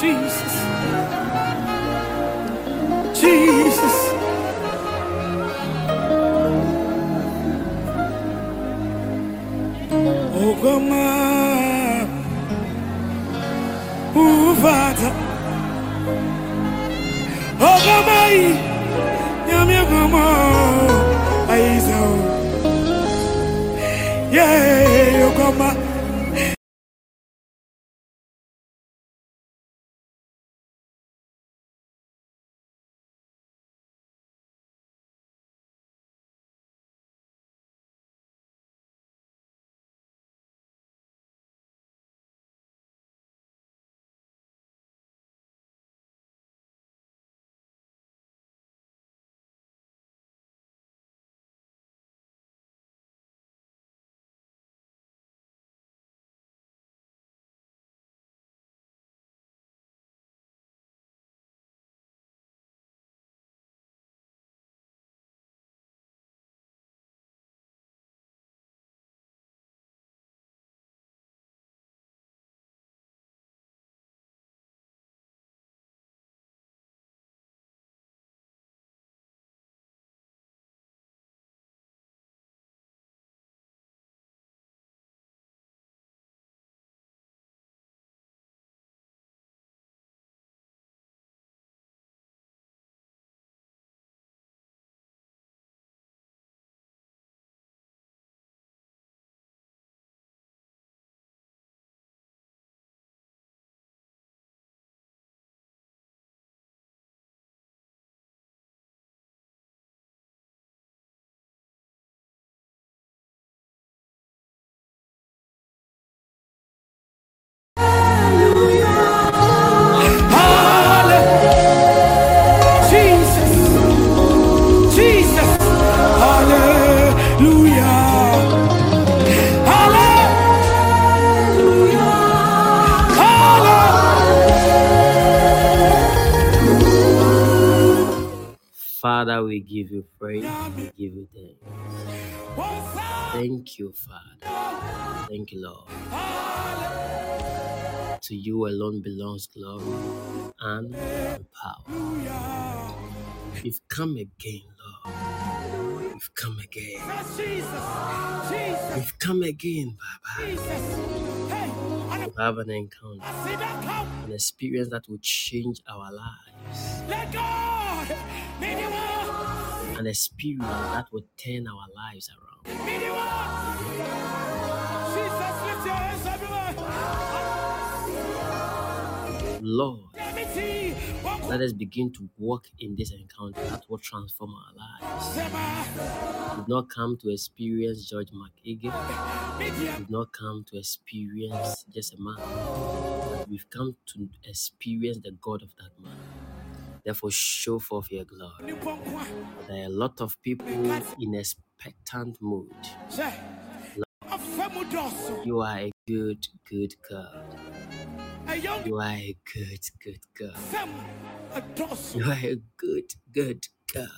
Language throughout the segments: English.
Jesus. Father, we give you praise. We give you thanks. Thank you, Father. Thank you, Lord. To you alone belongs glory and power. We've come again, Lord. We've come again. Jesus. Jesus. We've come again, Baba. Jesus. Hey, and To have an encounter, I see that come. an experience that will change our lives, Let God. Meet you up. an experience that will turn our lives around. Meet you up. Jesus, lift your hands. Lord, Let me see. Walk let us begin to walk in this encounter that will transform our lives. Sema. We've not come to experience George McEagle. You. We've not come to experience just a man. We've come to experience the God of that man. Therefore, show forth your glory. There are a lot of people in expectant mood. You are a good, good God. You are a good, good God. fem. A dosso. You are a good, good God.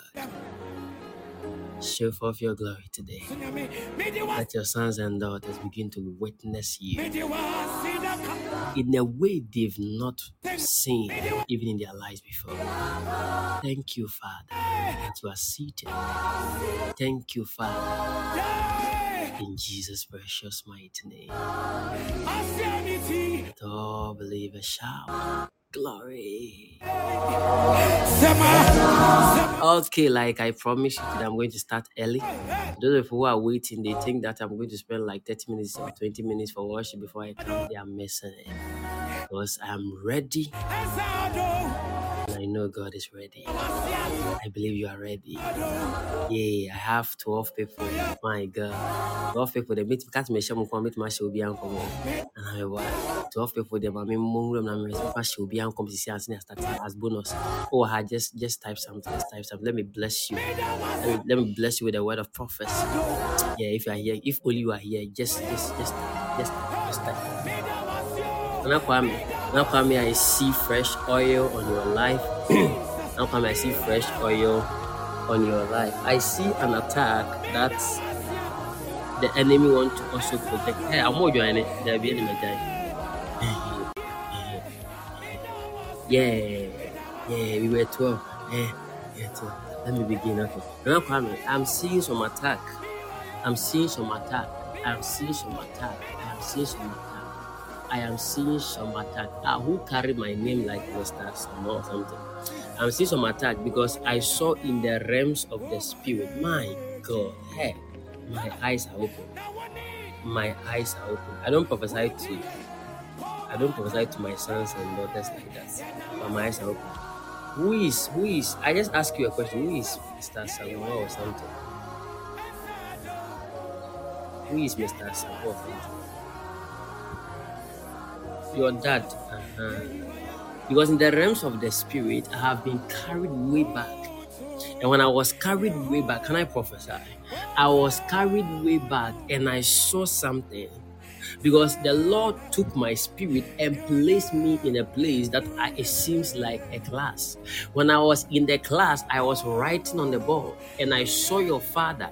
Show forth your glory today. Let your sons and daughters begin to witness you Meet you up. See that come. in a way they've not seen even in their lives before. Thank you, Father, that you are seated. Thank you, Father. In Jesus' precious mighty name. Let all believers shout glory. Okay, like I promised you today, I'm going to start early. Those of you who are waiting, they think that I'm going to spend like 30 minutes, or 20 minutes for worship before I come. They are missing it. Because I'm ready I know God is ready. I believe you are ready. Yeah, I have 12 people. My God. 12 people, they meet cat me shame come meet my show be uncle. And like, what? 12 people, they mami mum na me super show be uncle to see as starting as bonus. Oh, I just just type something, just type something. Let me bless you. Let me, let me bless you with a word of prophecy. Yeah, if you are here, if only you are here, just just just just just type. Nana Kwame, Nana Kwame, I see fresh oil on your life. Nana Kwame, I see fresh oil on your life. I see an attack that the enemy want to also protect. Hey, I'm more joining. There be enemy die. Yeah, yeah, we were 12. Yeah, yeah, 12. Let me begin. Okay. Now, Kwame, I'm seeing some attack. I'm seeing some attack. I'm seeing some attack. I'm seeing some attack. I am seeing some attack. Ah, who carry my name like Mr. Samuel or something? I'm seeing some attack because I saw in the realms of the spirit. My God, hey, my eyes are open. My eyes are open. I don't prophesy to I don't prophesy to my sons and daughters like that. But my eyes are open. Who is who is I just ask you a question. Who is Mr. Samuel or something? Who is Mr. Samuel? Your dad. Uh-huh. Because in the realms of the spirit, I have been carried way back. And when I was carried way back, can I prophesy? I was carried way back and I saw something because the Lord took my spirit and placed me in a place that I, it seems like a class. When I was in the class, I was writing on the board and I saw your father.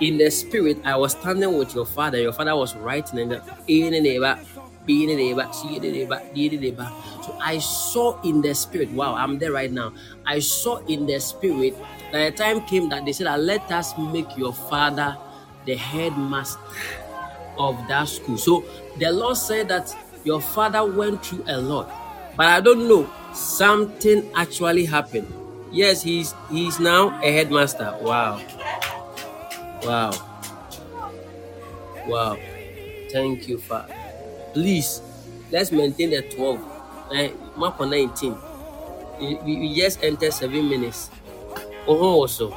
In the spirit, I was standing with your father. Your father was writing in the in the the the the the. So I saw in the spirit. Wow, I'm there right now. I saw in the spirit that a time came that they said, "Let us make your father the headmaster." of that school. So the Lord said that your father went through a lot, but I don't know, something actually happened. Yes, he's he's now a headmaster. Wow. Wow. Wow. Thank you, Father. Please, let's maintain the 12. Eh, map on 19. We, just entered seven minutes. Oh, also.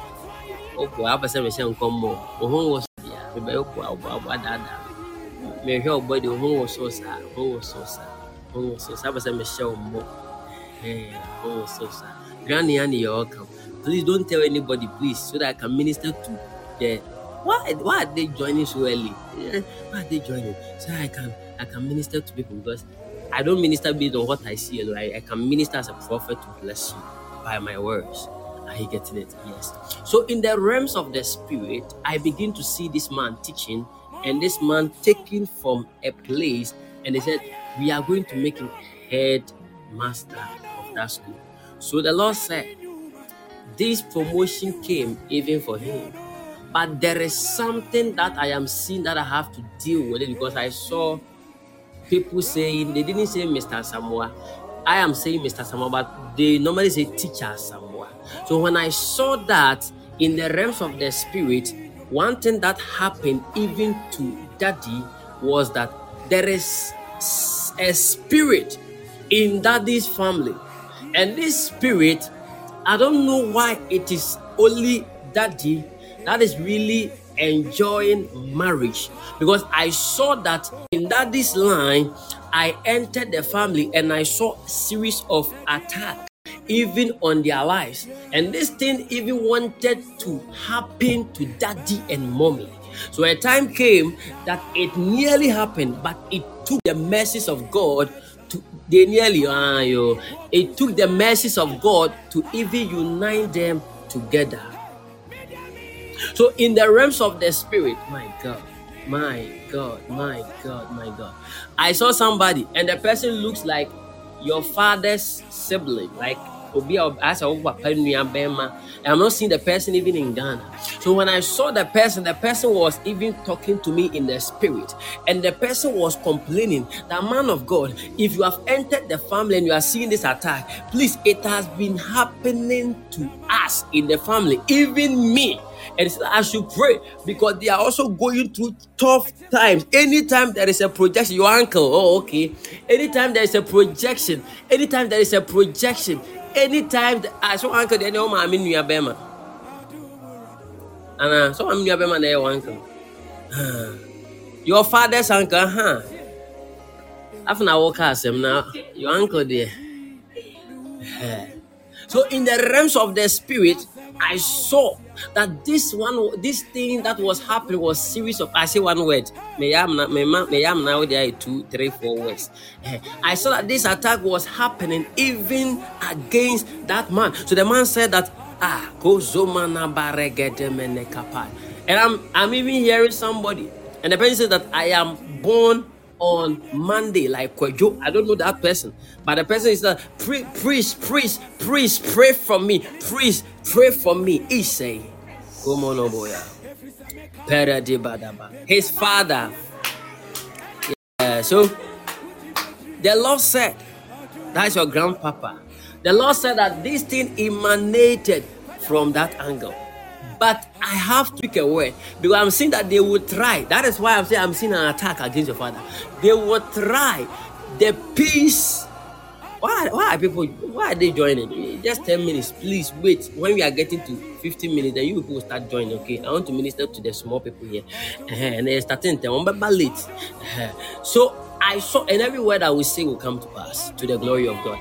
Oh, I have a seven come more. Oh, was yeah mehwɛ wo bɔde wo ho wɔ so saa ho wɔ so saa ho wɔ so saa bɛsɛ mehyɛ wo mmɔ ho wɔ so saa granny and you're welcome please don't tell anybody please so that I can minister to the why why are they joining so early why are they joining so I can I can minister to people because I don't minister based on what I see. I, I can minister as a prophet to bless you by my words. Are you getting it? Yes. So in the realms of the spirit, I begin to see this man teaching and this man taken from a place and they said we are going to make him head master of that school so the lord said this promotion came even for him but there is something that i am seeing that i have to deal with it because i saw people saying they didn't say mr samoa. I am saying mr samoa but they normally say teacher samoa. So when i saw that in the realms of the spirit one thing that happened even to daddy was that there is a spirit in daddy's family. And this spirit i don't know why it is only daddy that is really enjoying marriage because i saw that in daddy's line i entered the family and i saw a series of attacks even on their lives. And this thing even wanted to happen to daddy and mommy. So a time came that it nearly happened, but it took the mercies of God to they nearly uh, yo, it took the mercies of God to even unite them together. So in the realms of the spirit, my God, my God, my God, my God. I saw somebody and the person looks like your father's sibling, like obi and i'm not seeing the person even in ghana. So when i saw the person the person was even talking to me in the spirit. And the person was complaining that man of god if you have entered the family and you are seeing this attack please it has been happening to us in the family even me and I should pray because they are also going through tough times. Anytime there is a projection, your uncle, oh, okay. Anytime there is a projection, anytime there is a projection, anytime ah, I saw uncle then oh my nua bema ana so am nua bema na your uncle. Your father's uncle huh after walk asem na your uncle there. So in the realms of the spirit I saw that this one, this thing that was happening was series of. I say one word. May may am now there two, three, four words. Eh, I saw that this attack was happening even against that man. So the man said that ah, go zomana And I'm I'm even hearing somebody, and the person said that I am born on Monday, like Kwejo. I don't know that person, but the person is like, priest, priest, priest, pray for me, priest, pray for me. He say, come on, oh boy. His father. Yeah, so the Lord said, that's your grandpapa. The Lord said that this thing emanated from that angle. But I have to take a word because I'm seeing that they will try. That is why I'm saying I'm seeing an attack against your father. They will try the peace. Why, why are people why are they joining? Just 10 minutes, please wait. When we are getting to 15 minutes, then you people will start joining. Okay, I want to minister to the small people here. Uh-huh. And they're starting to remember late. Uh-huh. So I saw, and every word I will say will come to pass to the glory of God.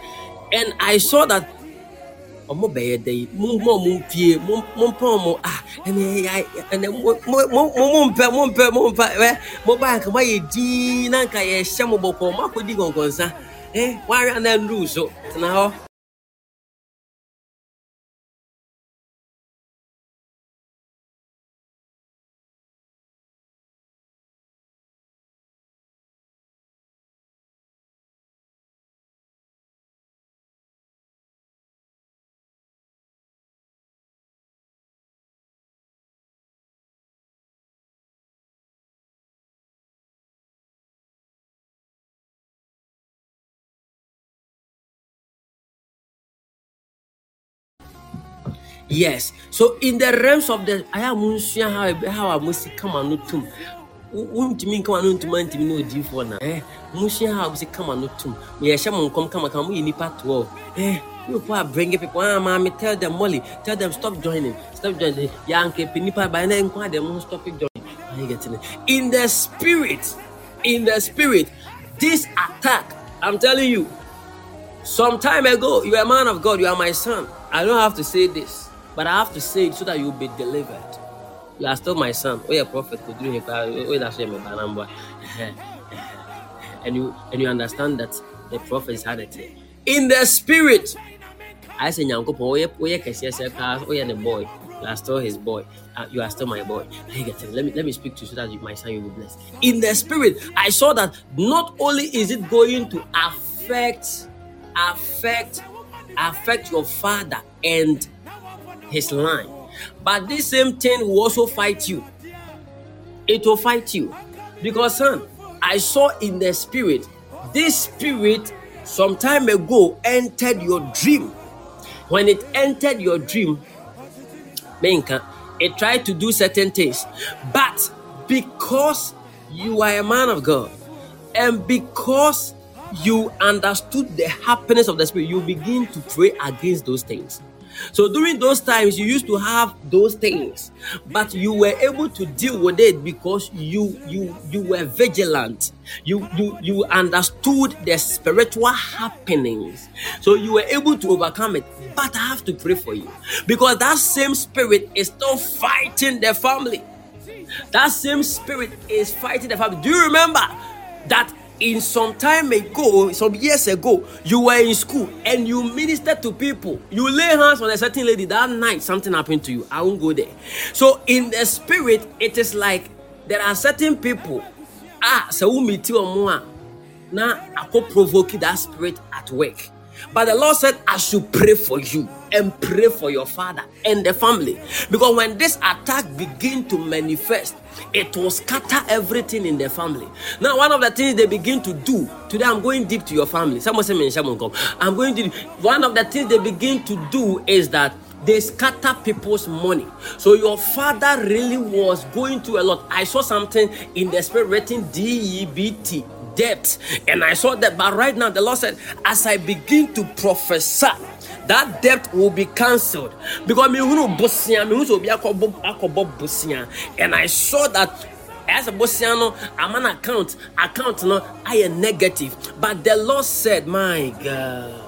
And I saw that ọmọ mo mọ mo mo mo mo ah mo mo mo mo mo mo mpẹ ẹ mo dín náà yẹ mo mo di kọnkọnsa ẹ wọn arẹ anan lù so tena Yes. So in the realms of the I am how how a musi kama no tum. Wontumi nkama no ntuma ntumi no odiifoɔ na eh musua how musi kama no tum. Me yɛhyɛ mo nkɔm kama kama mo yɛ nipa 12. Eh people are bringing people ah mommy tell them Molly tell them stop joining stop joining yanke nipa by na nkwa them stop joining. Are you getting it? In the spirit in the spirit this attack I'm telling you some time ago you are a man of God you are my son I don't have to say this but I have to say it so that you'll be delivered. You are still my son. Oh, yeah, prophet. Oh, that's And you and you understand that the prophet is had it in the spirit. I say, Nyanko, oh, yeah, oh, oh, yeah, the boy. You are still his boy. Uh, you are still my boy. Let me let me speak to you so that you, my son will bless. In the spirit, I saw that not only is it going to affect, affect, affect your father and his line. But this same thing will also fight you. It will fight you. Because, son, I saw in the spirit, this spirit some time ago entered your dream. When it entered your dream, it tried to do certain things. But because you are a man of God, and because you understood the happiness of the spirit, you begin to pray against those things. So during those times, you used to have those things, but you were able to deal with it because you you you were vigilant. You you you understood the spiritual happenings, so you were able to overcome it. But I have to pray for you because that same spirit is still fighting the family. That same spirit is fighting the family. Do you remember that in some time ago, some years ago, you were in school and you ministered to people. You lay hands on a certain lady that night, something happened to you. I won't go there. So, in the spirit, it is like there are certain people. Ah, so we meet you now. I could provoke that spirit at work. But the Lord said, I should pray for you and pray for your father and the family. Because when this attack begin to manifest, it will scatter everything in the family. Now, one of the things they begin to do today, I'm going deep to your family. Someone say, I'm going to. One of the things they begin to do is that they scatter people's money. So your father really was going through a lot. I saw something in the spirit written D E B T debt. And I saw that, but right now the Lord said, as I begin to prophesy, that debt will be cancelled. Because me who bosia me who be akobo bosia and I saw that as a bosiano I'm an account account no I am negative. But the Lord said my God.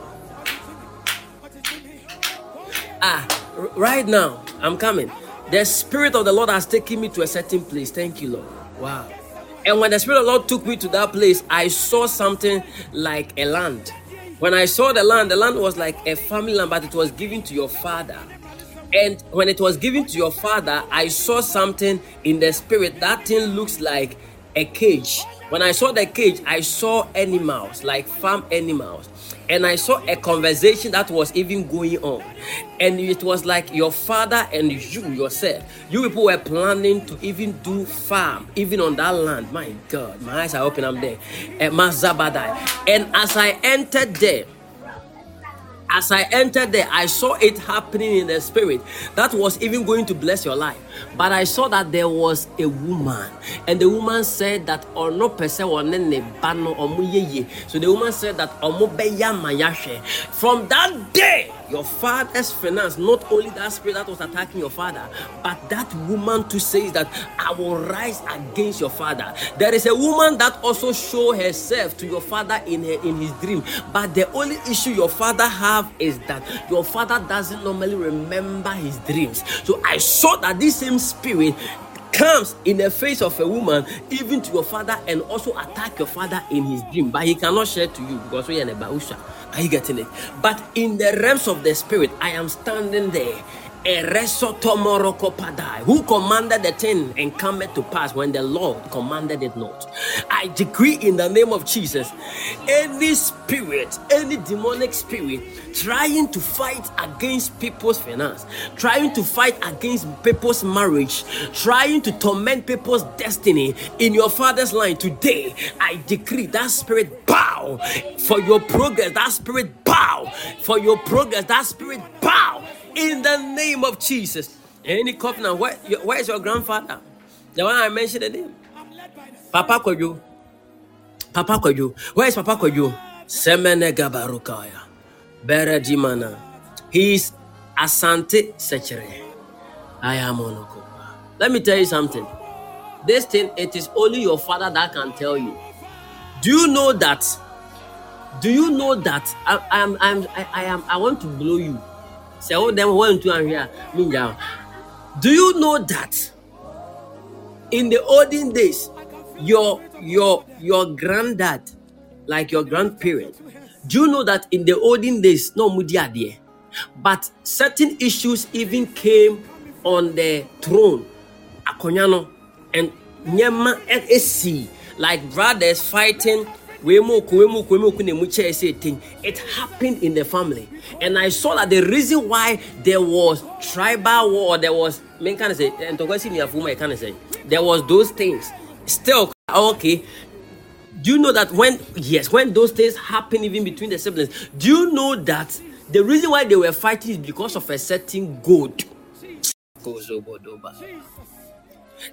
Ah right now I'm coming. The spirit of the Lord has taken me to a certain place. Thank you Lord. Wow. And when the Spirit of the Lord took me to that place, I saw something like a land. When I saw the land, the land was like a family land, but it was given to your father. And when it was given to your father, I saw something in the spirit. That thing looks like a cage. When I saw the cage, I saw animals, like farm animals. And I saw a conversation that was even going on. And it was like your father and you yourself, you people were planning to even do farm, even on that land. My God, my eyes are open, I'm there. At. And as I entered there, as I entered there, I saw it happening in the spirit. That was even going to bless your life. But I saw that there was a woman, and the woman said that or no person So the woman said that from that day, your father's finance, not only that spirit that was attacking your father, but that woman to say that I will rise against your father. There is a woman that also show herself to your father in her in his dream, but the only issue your father have is that your father doesn't normally remember his dreams. So I saw that this same spirit comes in the face of a woman, even to your father, and also attack your father in his dream. But he cannot share to you because we are in a bausha. Are you getting it? But in the realms of the spirit, I am standing there who commanded the thing and come to pass when the Lord commanded it not. I decree in the name of Jesus any spirit, any demonic spirit trying to fight against people's finance, trying to fight against people's marriage, trying to torment people's destiny in your father's line today, I decree that spirit bow for your progress, that spirit bow for your progress, that spirit bow in the name of Jesus. Any covenant, where, where is your grandfather? The one I mentioned the name. Papa Kojo. Papa Kojo. Where is Papa Kojo? Semene Gabarukaya. He is Asante Sechere. I am Onoko. Let me tell you something. This thing, it is only your father that can tell you. Do you know that? Do you know that I, I am I am I, I am I want to blow you Oh, mengya do you know that in the olden days your your your granddad like your grandparent do you know that in the olden days no mudi adeɛ but certain issues even came on the throne. Akonnwa no and nneɛma like brothers fighting it happened in the family. And I saw that the reason why there was tribal war, there was, eh, I can say, there was those things. Still, ah, okay. Do you know that when, yes, when those things happen even between the siblings, do you know that the reason why they were fighting is because of a certain goat?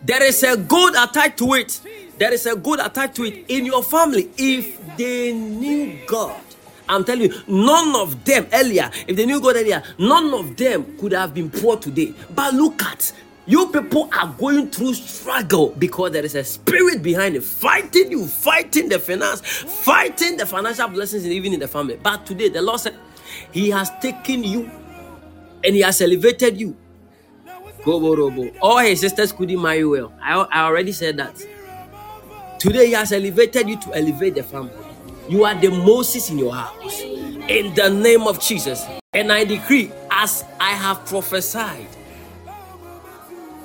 There is a good attached to it. There is a good attached to it in your family. If they knew God, I'm telling you, none of them earlier, if they knew God earlier, none of them could have been poor today. But look at you people are going through struggle because there is a spirit behind it, fighting you, fighting the finance, fighting the financial blessings, even in the family. But today, the Lord said, He has taken you and He has elevated you Bobo Robo. All his sisters couldn't marry well. I, I already said that. Today, he has elevated you to elevate the family. You are the Moses in your house. In the name of Jesus. And I decree, as I have prophesied,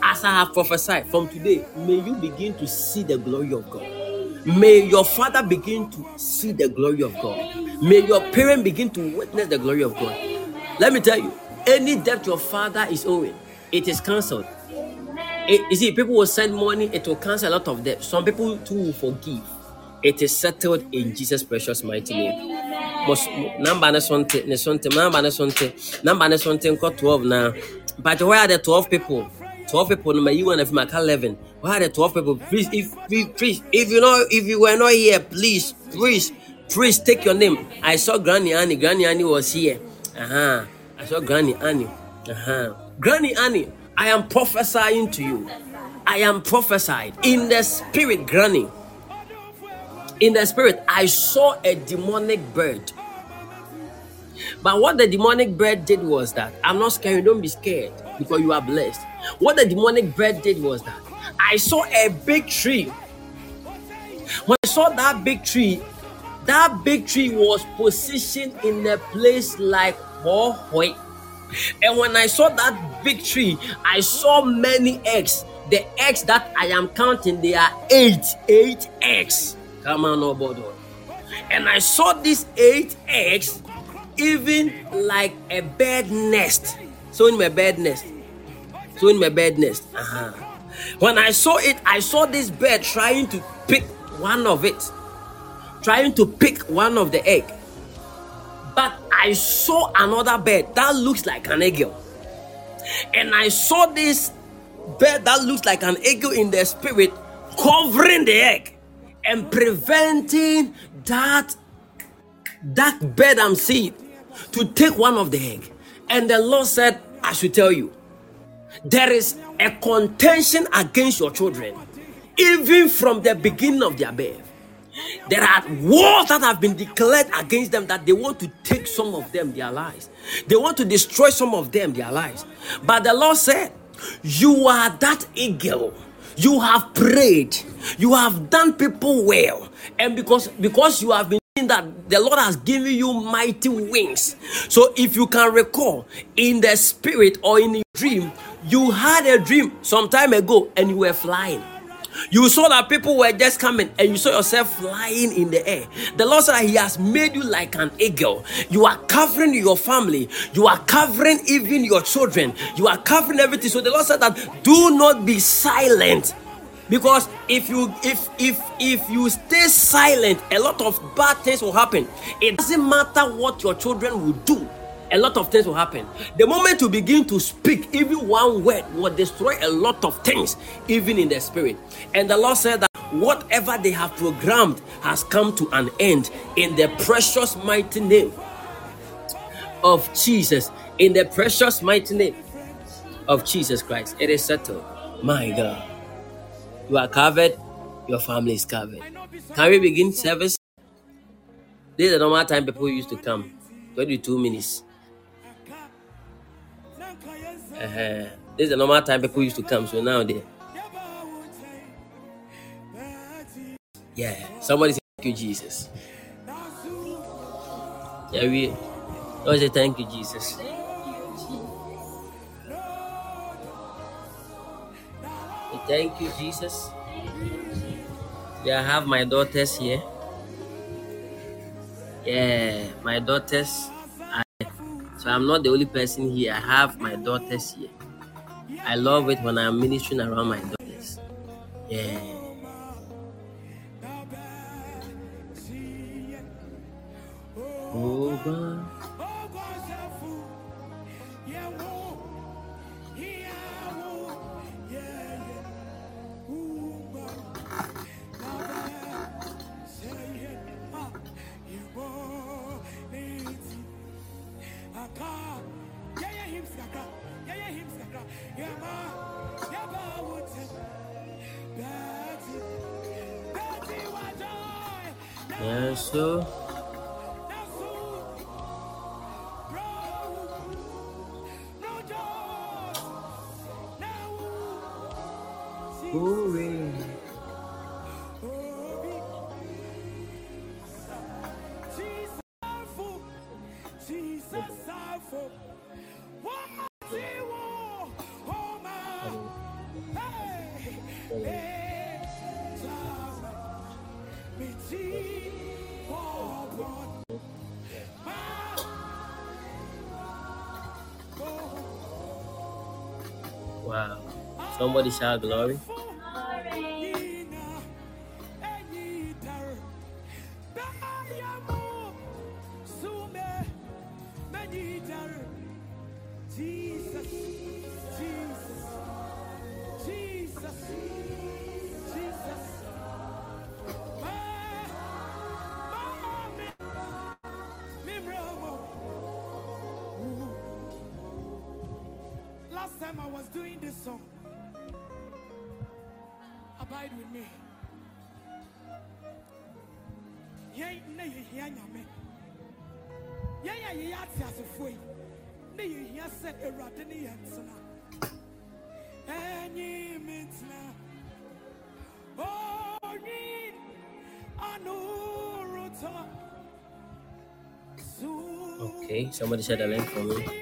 as I have prophesied from today, may you begin to see the glory of God. May your father begin to see the glory of God. May your parent begin to witness the glory of God. Let me tell you, any debt your father is owing, it is cancelled. You see, people will send money, it will cancel a lot of debt. Some people too will forgive. It is settled in Jesus' precious mighty name. Number ne number number ne sonte, got 12 now. But where are the 12 people? 12 people, number you and if my 11. Where are the 12 people? Please, if, please, if you know, if you were not here, please, please, please take your name. I saw Granny Annie. Granny Annie was here. Uh huh. I saw Granny Annie. Uh huh. Granny Annie, I am prophesying to you. I am prophesied in the spirit, Granny. In the spirit, I saw a demonic bird. But what the demonic bird did was that I'm not scared, don't be scared because you are blessed. What the demonic bird did was that I saw a big tree. When I saw that big tree, that big tree was positioned in a place like Hohoe. And when I saw that big tree, I saw many eggs The eggs that I am counting, they are eight, eight eggs. Come on, nobody. And I saw these eight eggs, even like a bird nest. So in my bird nest. So in my bird nest. Uh-huh. When I saw it, I saw this bird trying to pick one of it, trying to pick one of the egg. But I saw another bird that looks like an eagle. And I saw this bird that looks like an eagle in the spirit covering the egg and preventing that that bird I'm seeing to take one of the egg. And the Lord said, I should tell you, there is a contention against your children, even from the beginning of their birth. There are wars that have been declared against them that they want to take some of them their lives. They want to destroy some of them their lives. But the Lord said, You are that eagle. You have prayed. You have done people well. And because because you have been that the Lord has given you mighty wings. So if you can recall in the spirit or in a dream, you had a dream some time ago and you were flying. You saw that people were just coming and you saw yourself flying in the air. The Lord said He has made you like an eagle. You are covering your family, you are covering even your children, you are covering everything. So the Lord said that do not be silent. Because if you if if if you stay silent, a lot of bad things will happen. It doesn't matter what your children will do a lot of things will happen. The moment you begin to speak, even one word will destroy a lot of things, even in the spirit. And the Lord said that whatever they have programmed has come to an end in the precious mighty name of Jesus. In the precious mighty name of Jesus Christ. It is settled. My God. You are covered, your family is covered. Can we begin service? This is the normal time people used to come 22 minutes. Uh-huh. This is the normal time people used to come, so now they. Yeah, somebody say thank you, Jesus. Yeah, we. Somebody say thank you, Jesus. Thank you, Jesus. Yeah, I have my daughters here. Yeah, my daughters so I'm not the only person here. I have my daughters here. I love it when I'm ministering around my daughters. Yeah. Oh God. Yes, Somebody shout glory. Somebody share the link for me.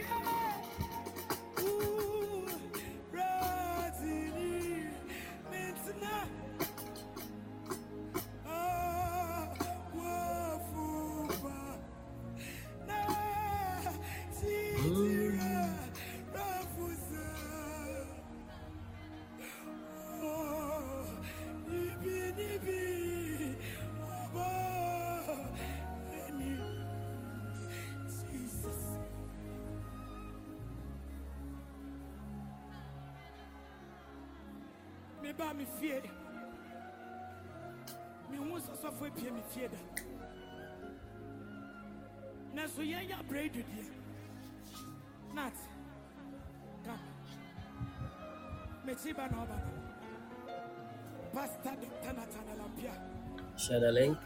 share the link.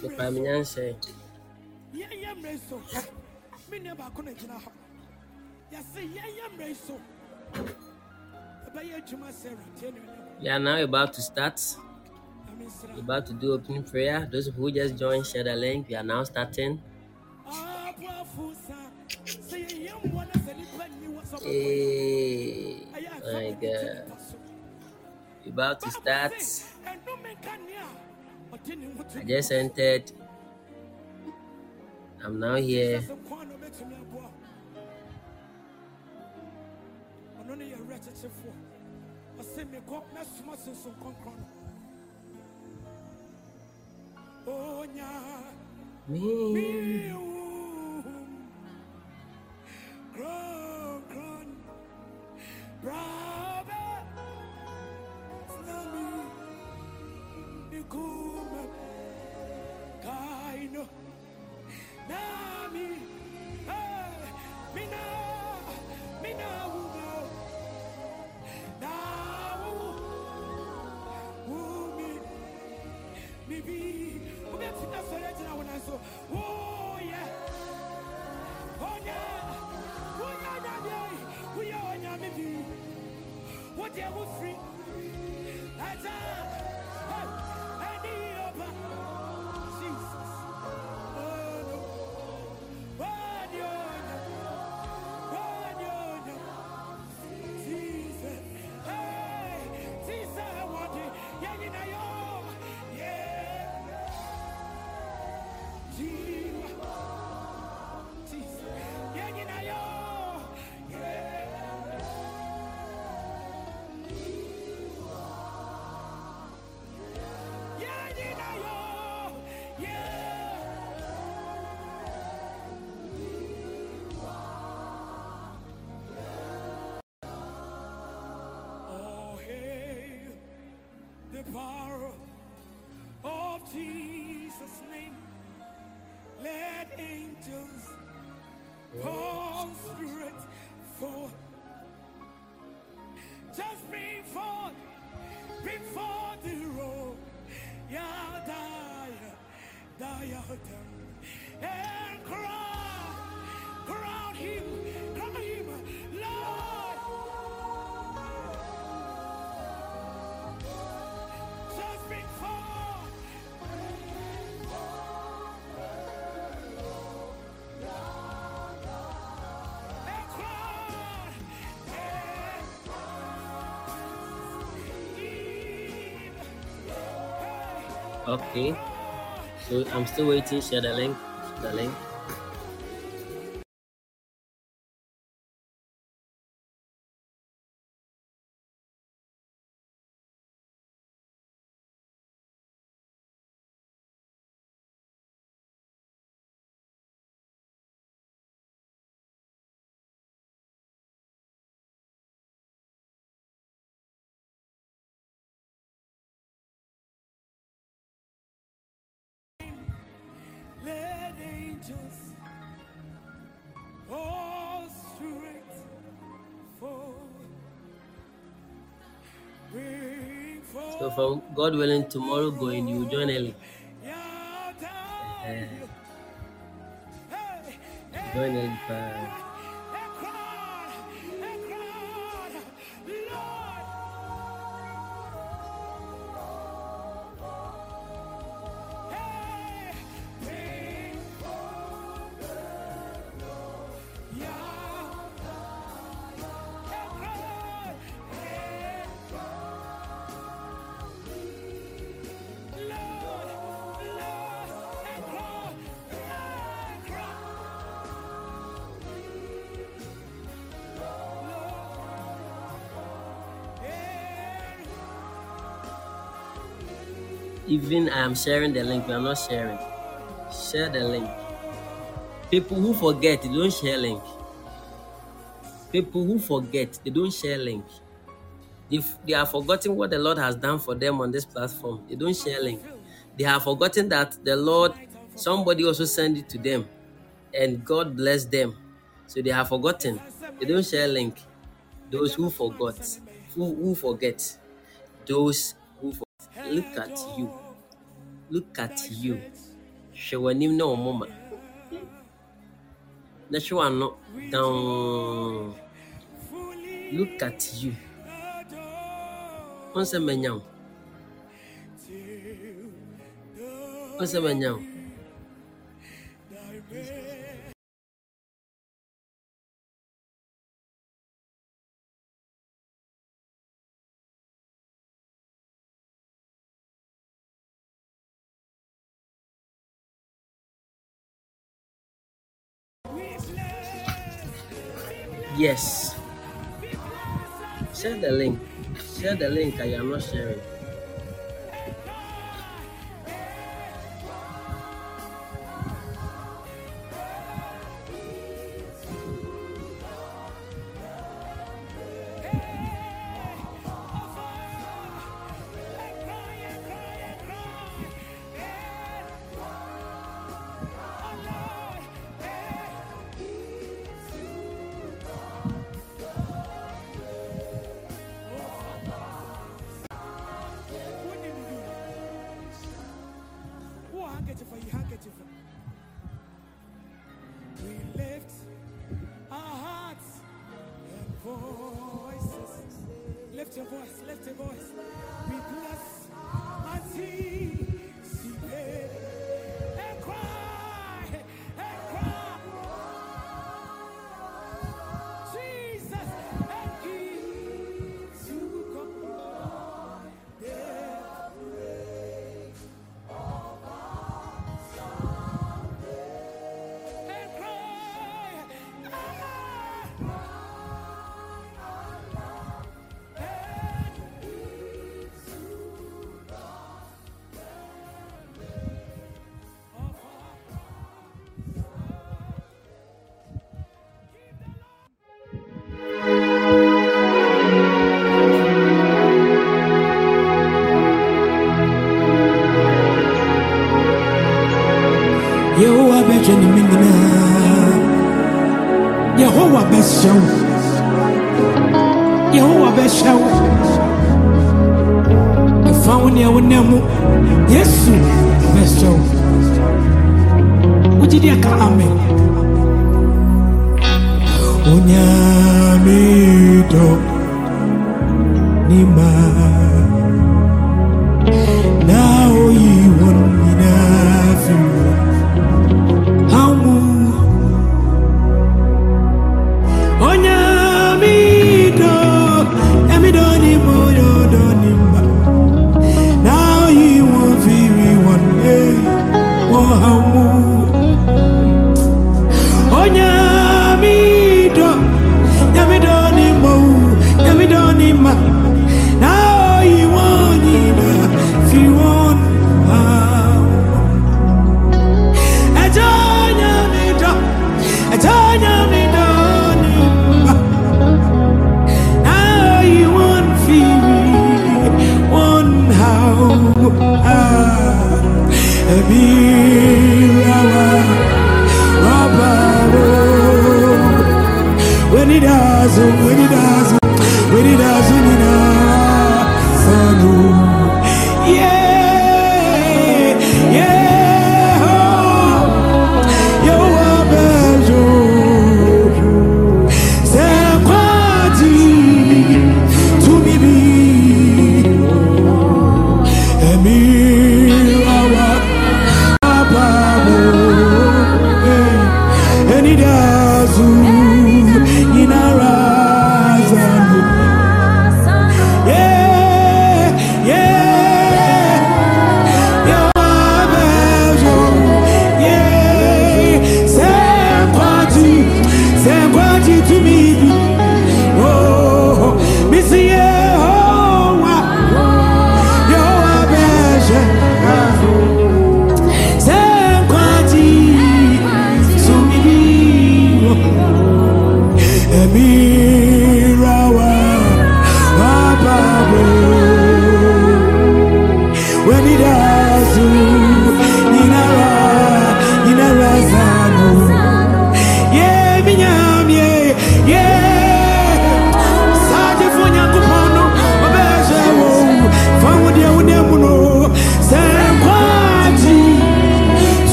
Click my minion say. We are now about to start. We're about to do opening prayer. Those who just joined, share the link. We are now starting. Hey, my God. We're about to start just entered. I'm now here. time. before the road. Yeah, die, die out there. Okay. So I'm still waiting. Share the link. Share the link. God willing, tomorrow going, you join early. Uh, join early. even I am sharing the link, but I'm not sharing. Share the link. People who forget, they don't share link. People who forget, they don't share link. They, they are forgetting what the Lord has done for them on this platform. They don't share link. They have forgotten that the Lord, somebody also sent it to them, and God bless them. So they have forgotten. They don't share link. Those who forgot, who, who forget, those who forget. Look at you. Look at you. She won't w'anim na wɔn ma. Na hwɛ w'ano down. Look at you. Manya wo. Wɔn sɛ manya wo. Yes. Share the link. Share the link. I am not sharing.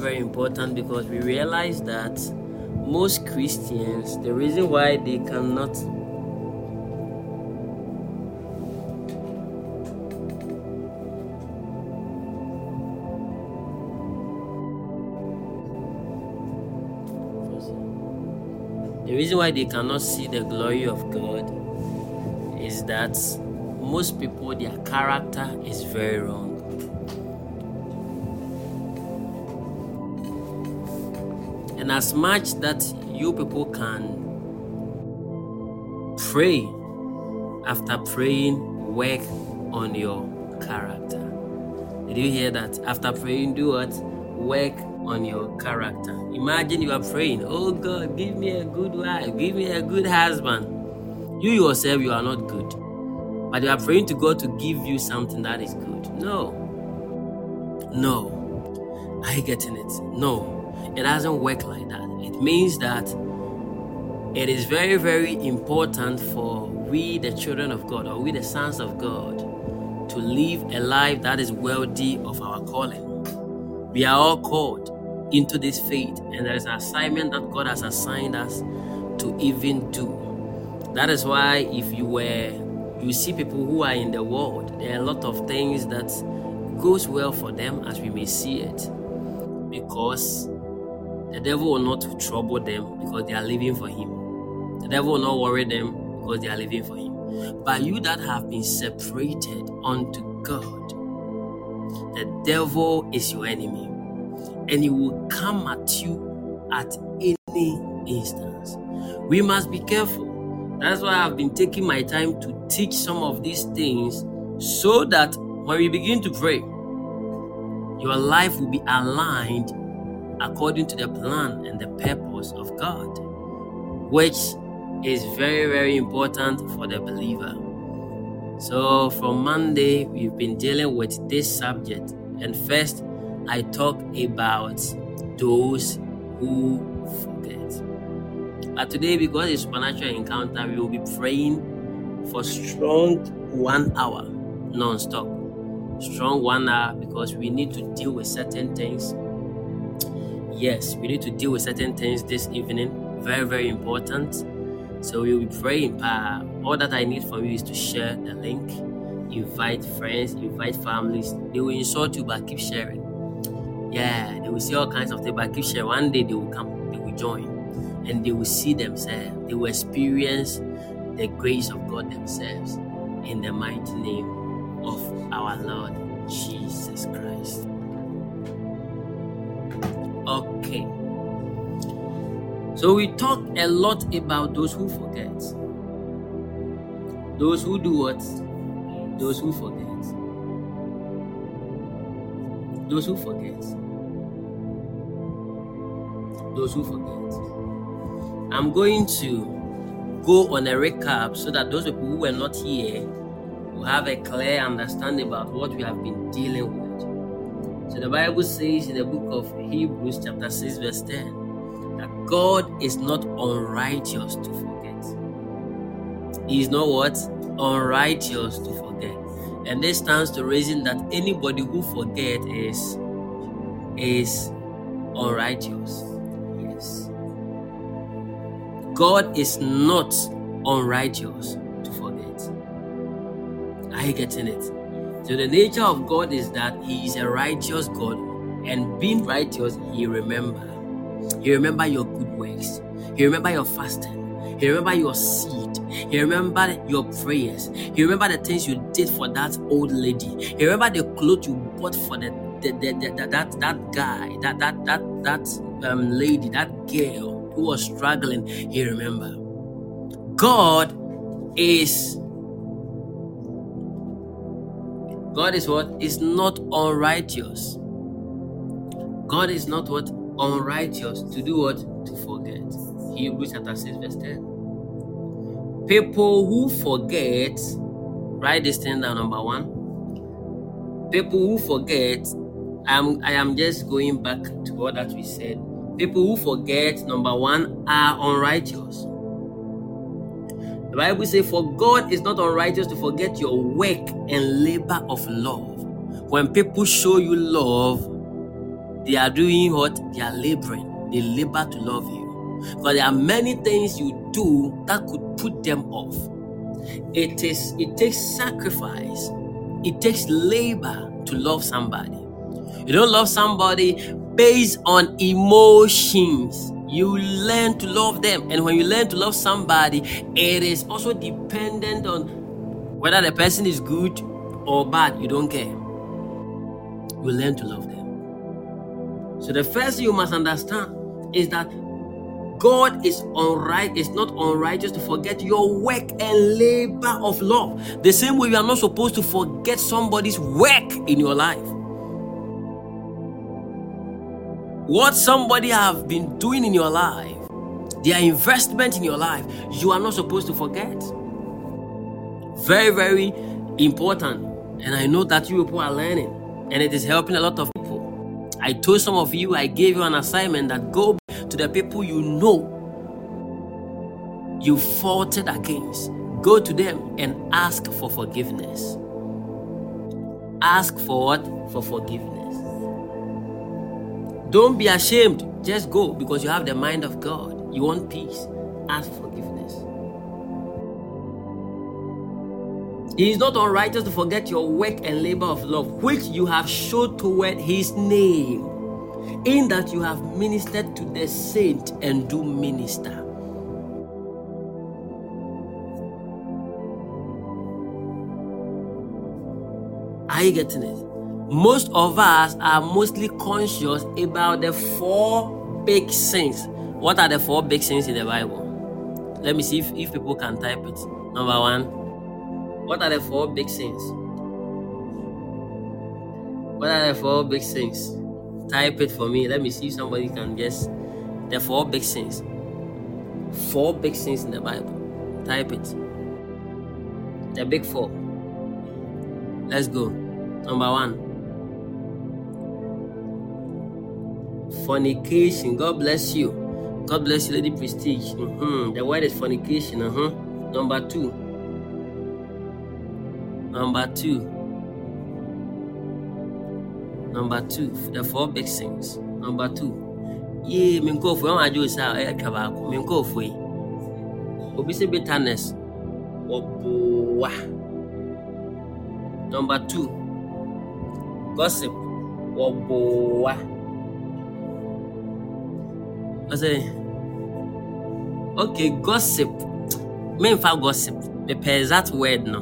Very, important because we realize that most Christians, the reason why they cannot The reason why they cannot see the glory of God is that most people, their character is very wrong. And as much that you people can pray, after praying, work on your character. Did you hear that? After praying, do what? Work on your character. Imagine you are praying, Oh God, give me a good wife, give me a good husband. You yourself, you are not good. But you are praying to God to give you something that is good. No. No. Are you getting it? No. It doesn't work like that. It means that it is very, very important for we, the children of God, or we, the sons of God, to live a life that is worthy of our calling. We are all called into this faith, and there is an assignment that God has assigned us to even do. That is why, if you were, you see people who are in the world, there are a lot of things that goes well for them as we may see it, because the devil will not trouble them because they are living for him. The devil will not worry them because they are living for him. But you that have been separated unto God, the devil is your enemy and he will come at you at any instance. We must be careful. That's why I've been taking my time to teach some of these things so that when we begin to pray, your life will be aligned according to the plan and the purpose of God, which is very, very important for the believer. So, from Monday, we've been dealing with this subject, and first, I talk about those who forget. But today, because it's supernatural encounter, we will be praying for strong one hour non-stop. Strong one hour because we need to deal with certain things. Yes, we need to deal with certain things this evening. Very, very important. So we will be praying. Uh, all that I need from you is to share the link, invite friends, invite families. They will insult you, but keep sharing. Yeah, they will see all kinds of things, but keep sharing. One day they will come, they will join, and they will see themselves. They will experience the grace of God themselves in the mighty name of our Lord Jesus Christ. Okay. So we talk a lot about those who forget. Those who do what? Those who forget. Those who forget. Those who forget. I'm going to go on a recap so that those people who were not here will have a clear understanding about what we have been dealing with. So the Bible says in the book of Hebrews, chapter 6, verse 10, that God is not unrighteous to forget. He is not what? Unrighteous to forget. And this stands to reason that anybody who forget is is unrighteous. Yes. God is not unrighteous to forget. Are you getting it? So the nature of God is that He is a righteous God, and being righteous, He remember. He remember your good works. He remember your fasting. He remember your seed. He remember your prayers. He remember the things you did for that old lady. He remember the clothes you bought for the, the, the, the, that that guy, that that that that um, lady, that girl who was struggling. He remember. God is God is what is not unrighteous. God is not what unrighteous to do what to forget. Hebrews chapter 6, verse 10. People who forget, write this thing down, number one. People who forget, I'm, I am just going back to what that we said. People who forget, number one, are unrighteous. The Bible says, For God is not unrighteous to forget your work and labor of love. When people show you love, they are doing what? They are laboring. They labor to love you. Because there are many things you do that could put them off. It is it takes sacrifice, it takes labor to love somebody. You don't love somebody based on emotions. You learn to love them. And when you learn to love somebody, it is also dependent on whether the person is good or bad. You don't care. You learn to love them. So the first thing you must understand is that God is unright, is not unrighteous to forget your work and labor of love. The same way you are not supposed to forget somebody's work in your life. What somebody have been doing in your life, their investment in your life, you are not supposed to forget. Very, very important. And I know that you people are learning, and it is helping a lot of people. I told some of you, I gave you an assignment that go to the people you know you faulted against. Go to them and ask for forgiveness. Ask for what? For forgiveness. Don't be ashamed. Just go because you have the mind of God. You want peace. Ask forgiveness. He is not unrighteous to forget your work and labor of love, which you have showed toward his name, in that you have ministered to the saint and do minister. Are you getting it? Most of us are mostly conscious about the four big sins. What are the four big sins in the Bible? Let me see if, if people can type it. Number one, what are the four big sins? What are the four big sins? Type it for me. Let me see if somebody can guess the four big sins. Four big sins in the Bible. Type it. The big four. Let's go. Number one. Fornication. God bless you. God bless you, Lady Prestige. Mm-hmm. The word is fornication. Uh-huh. Number two. Number two. Number two. The four big sins. Number two. Yee, me nkɔɔfo ɛwɔn adwo sa ɛtwa baako me nkɔɔfo yi obi bitterness number two gossip ɔboa. I say, okay, gossip. Me fa gossip. Me pay that word no.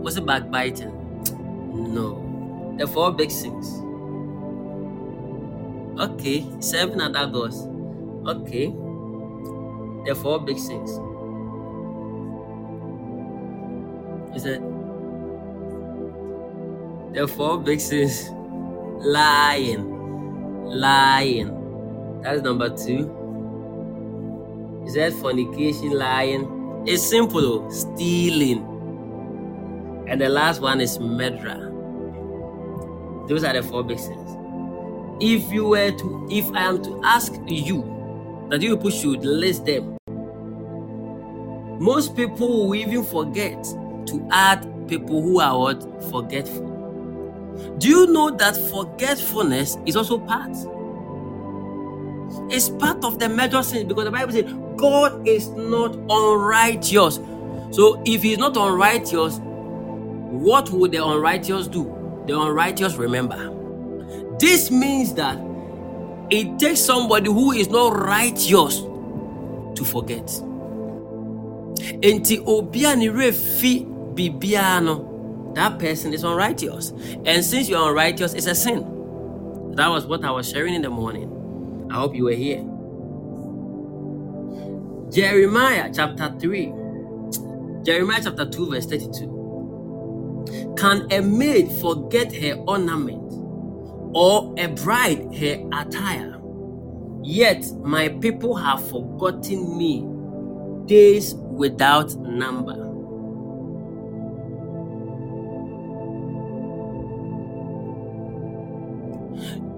What's it backbiting? No. The four big things. Okay, seven other gods. Okay. The four big things. Is it? The four big things Lying. Lying that's number two. Is that fornication, lying? It's simple, stealing. And the last one is murder. Those are the four big sins. If you were to, if I am to ask you that you people should list them, most people will even forget to add people who are what forgetful. Do you know that forgetfulness is also part? It's part of the major sin because the Bible says God is not unrighteous. So if he's not unrighteous, what would the unrighteous do? The unrighteous remember. This means that it takes somebody who is not righteous to forget. Bibiano, that person is unrighteous. And since you're unrighteous, it's a sin. That was what I was sharing in the morning. I hope you were here. Jeremiah chapter 3, Jeremiah chapter 2, verse 32. Can a maid forget her ornament or a bride her attire? Yet my people have forgotten me days without number.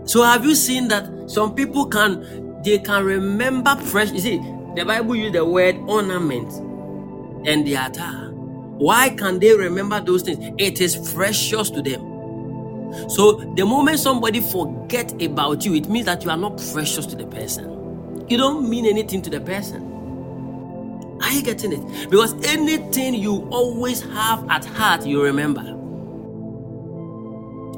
So have you seen that some people can they can remember fresh you see the Bible use the word ornament and the attire. Why can they remember those things? It is precious to them. So the moment somebody forget about you, it means that you are not precious to the person. You don't mean anything to the person. Are you getting it? Because anything you always have at heart, you remember.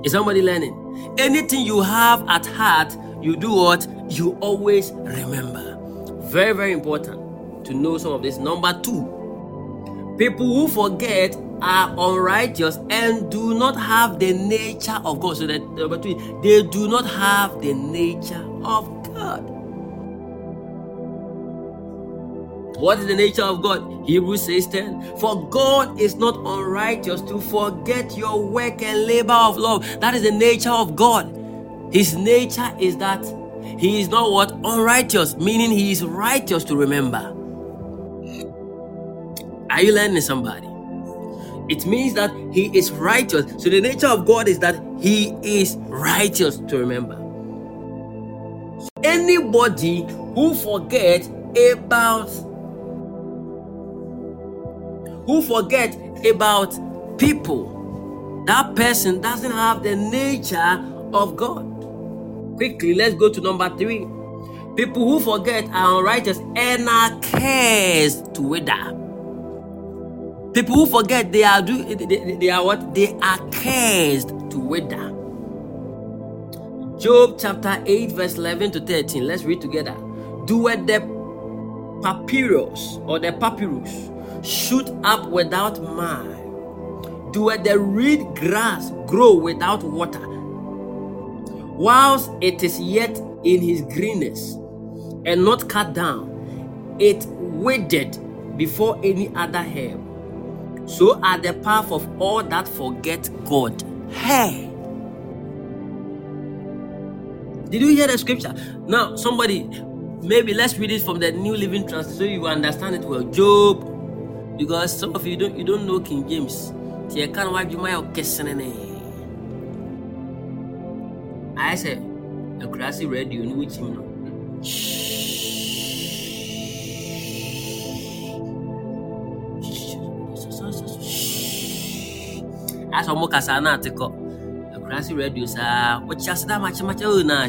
Is somebody learning? Anything you have at heart, you do what? You always remember. Very, very important to know some of this. Number two, people who forget are unrighteous and do not have the nature of God. So that number they do not have the nature of God. What is the nature of God? Hebrews says 10. For God is not unrighteous to forget your work and labor of love. That is the nature of God. His nature is that he is not what? Unrighteous, meaning he is righteous to remember. Are you learning somebody? It means that he is righteous. So the nature of God is that he is righteous to remember. So anybody who forgets about who forget about people, that person doesn't have the nature of God. Quickly, let's go to number three. People who forget are unrighteous and are cursed to wither. People who forget they are do they, they are what they are cursed to wither. Job chapter 8, verse 11 to 13. Let's read together. Do what the papyrus or the papyrus shoot up without mire? Do the reed grass grow without water? Whilst it is yet in his greenness and not cut down, it withered before any other herb. So are the path of all that forget God. Hey! Did you hear the scripture? Now, somebody, maybe let's read it from the New Living Translation so you understand it well. Job because some of you don't you don't know King James. Ti ɛka no wadwuma yɛ ɔkɛsene ne. Ayɛ sɛ akurase radio no wokyim no. Asɛ ɔmo kasa na ate kɔ. Akurase radio saa wɔkyɛ ase dɛ amakyɛmakyɛ o na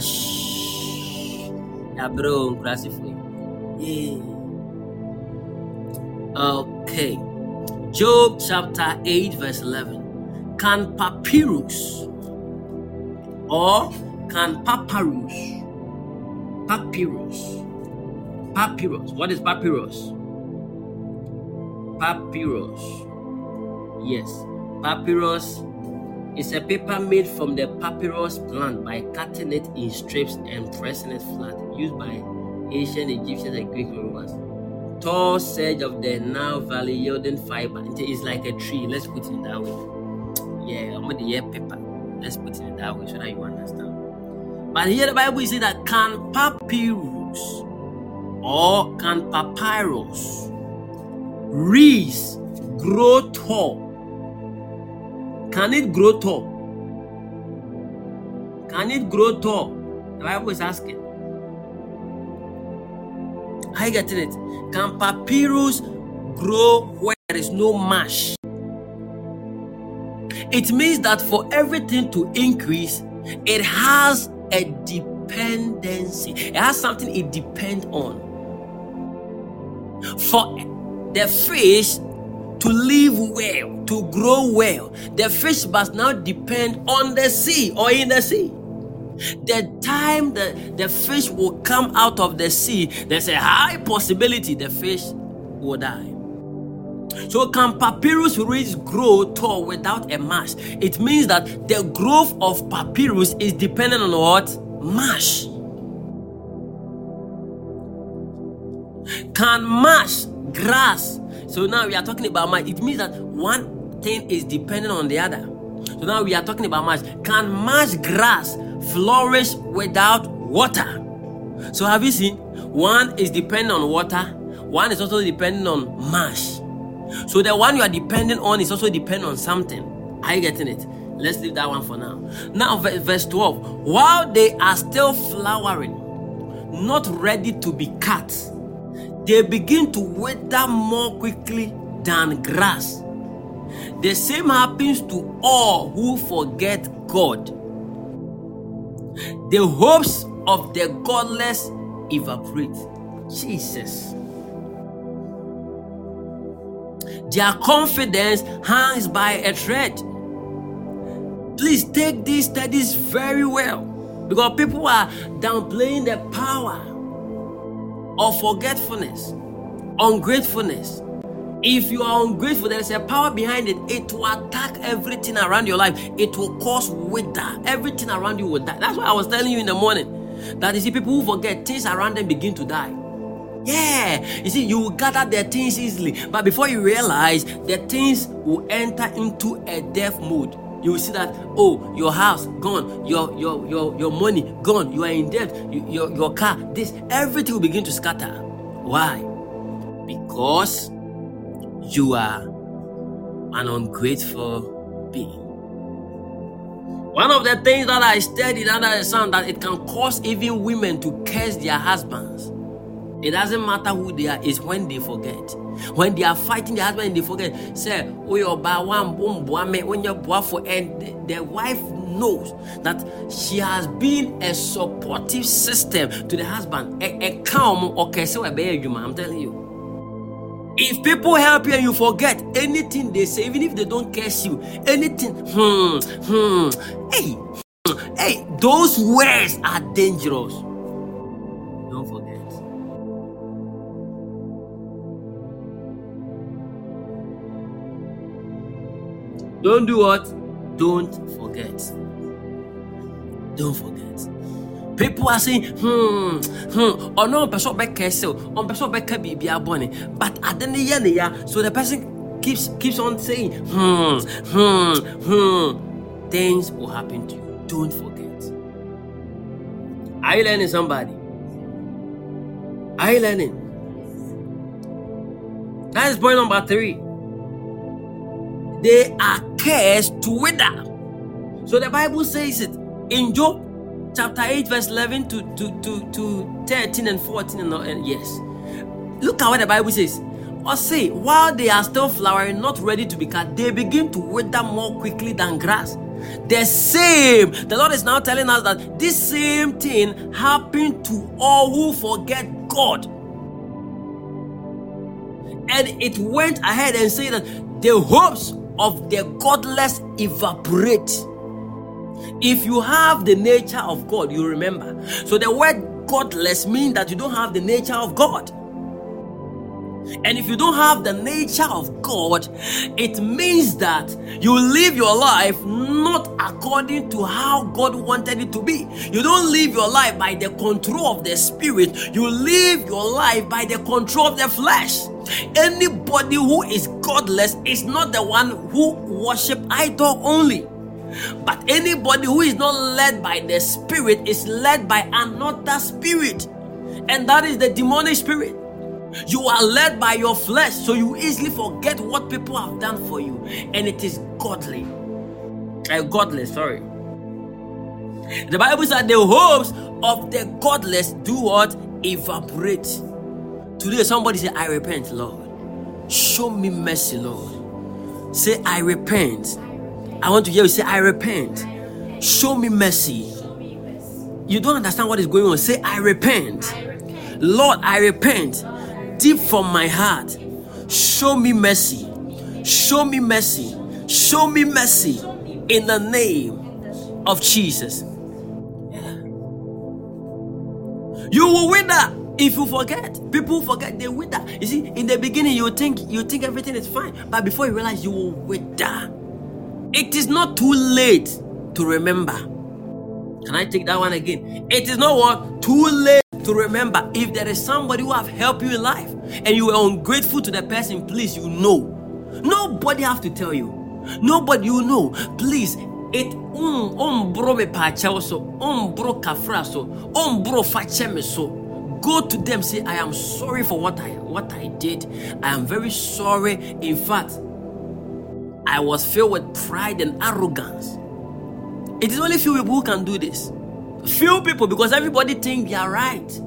yɛabrɛ o nkurasefo yi. Okay. Job chapter 8, verse 11. Can papyrus or can papyrus? Papyrus. Papyrus. What is papyrus? Papyrus. Yes. Papyrus is a paper made from the papyrus plant by cutting it in strips and pressing it flat, used by ancient Egyptians and Greek Romans tall sedge of the Nile Valley yielding fiber. It is like a tree. Let's put it in that way. Yeah, I'm with the year paper. Let's put it in that way so that you understand. But here the Bible is that can papyrus or can papyrus reeds grow tall? Can it grow tall? Can it grow tall? The Bible is asking. Are you getting it? Can papyrus grow where there is no marsh? It means that for everything to increase, it has a dependency. It has something it depends on. For the fish to live well, to grow well, the fish must now depend on the sea or in the sea the time that the fish will come out of the sea, there's a high possibility the fish will die. So, can papyrus reeds grow tall without a mash? It means that the growth of papyrus is dependent on what? Mash. Can mash grass? So now we are talking about mash. It means that one thing is dependent on the other. So now we are talking about marsh. Can marsh grass flourish without water? So have you seen? One is dependent on water, one is also dependent on marsh. So the one you are dependent on is also dependent on something. Are you getting it? Let's leave that one for now. Now, verse 12. While they are still flowering, not ready to be cut, they begin to wither more quickly than grass. The same happens to all who forget God. The hopes of the godless evaporate. Jesus. Their confidence hangs by a thread. Please take these studies very well because people are downplaying the power of forgetfulness, ungratefulness. If you are ungrateful, there is a power behind it. It will attack everything around your life. It will cause wither. Everything around you will die. That's why I was telling you in the morning that you see people who forget things around them begin to die. Yeah, you see, you will gather their things easily, but before you realize, the things will enter into a death mode. You will see that oh, your house gone, your your your your money gone, you are in debt, you, your your car, this everything will begin to scatter. Why? Because you are an ungrateful being. One of the things that I studied under the sun that it can cause even women to curse their husbands. It doesn't matter who they are, is when they forget. When they are fighting their husband and they forget, say, oh, your one boom when you're for and the, wife knows that she has been a supportive system to the husband. A calm okay, so I'm telling you. If people help you and you forget anything they say, even if they don't curse you, anything, hmm, hmm, hey, hmm, hey, those words are dangerous. Don't forget. Don't do what? Don't forget. Don't forget. People are saying, hmm, hmm, or no person back so on person back be be bonny. But at the end yeah, so the person keeps keeps on saying, hmm, hmm, hmm. Things will happen to you. Don't forget. Are you learning somebody? Are you learning? That is point number three. They are cursed to wither. So the Bible says it in Job chapter 8, verse 11 to, to, to, to 13 and 14. And, and yes. Look at what the Bible says. Or say, while they are still flowering, not ready to be cut, they begin to wither more quickly than grass. The same, the Lord is now telling us that this same thing happened to all who forget God. And it went ahead and said that the hopes of the godless evaporate. If you have the nature of God, you remember. So the word godless means that you don't have the nature of God. And if you don't have the nature of God, it means that you live your life not according to how God wanted it to be. You don't live your life by the control of the spirit, you live your life by the control of the flesh. Anybody who is godless is not the one who worship idol only. But anybody who is not led by the spirit is led by another spirit, and that is the demonic spirit. You are led by your flesh, so you easily forget what people have done for you, and it is godly. Uh, godless, sorry. The Bible said the hopes of the godless do what? Evaporate. Today, somebody say, I repent, Lord. Show me mercy, Lord. Say, I repent. I want to hear you say, I repent. Show me mercy. You don't understand what is going on. Say, I repent. Lord, I repent deep from my heart. Show me mercy. Show me mercy. Show me mercy in the name of Jesus. You will wither if you forget. People forget they wither. You see, in the beginning you think you think everything is fine, but before you realize you will wither. It is not too late to remember. Can I take that one again? It is not what too late to remember. If there is somebody who have helped you in life and you were ungrateful to the person, please you know. Nobody have to tell you. Nobody you know. Please, it um umbro me pakyɛw so umbro kafra so umbro fakyɛ me so go to them say i am sorry for what i what i did i am very sorry in fact i was filled with pride and arrogance it is only few people who can do this few people because everybody think they are right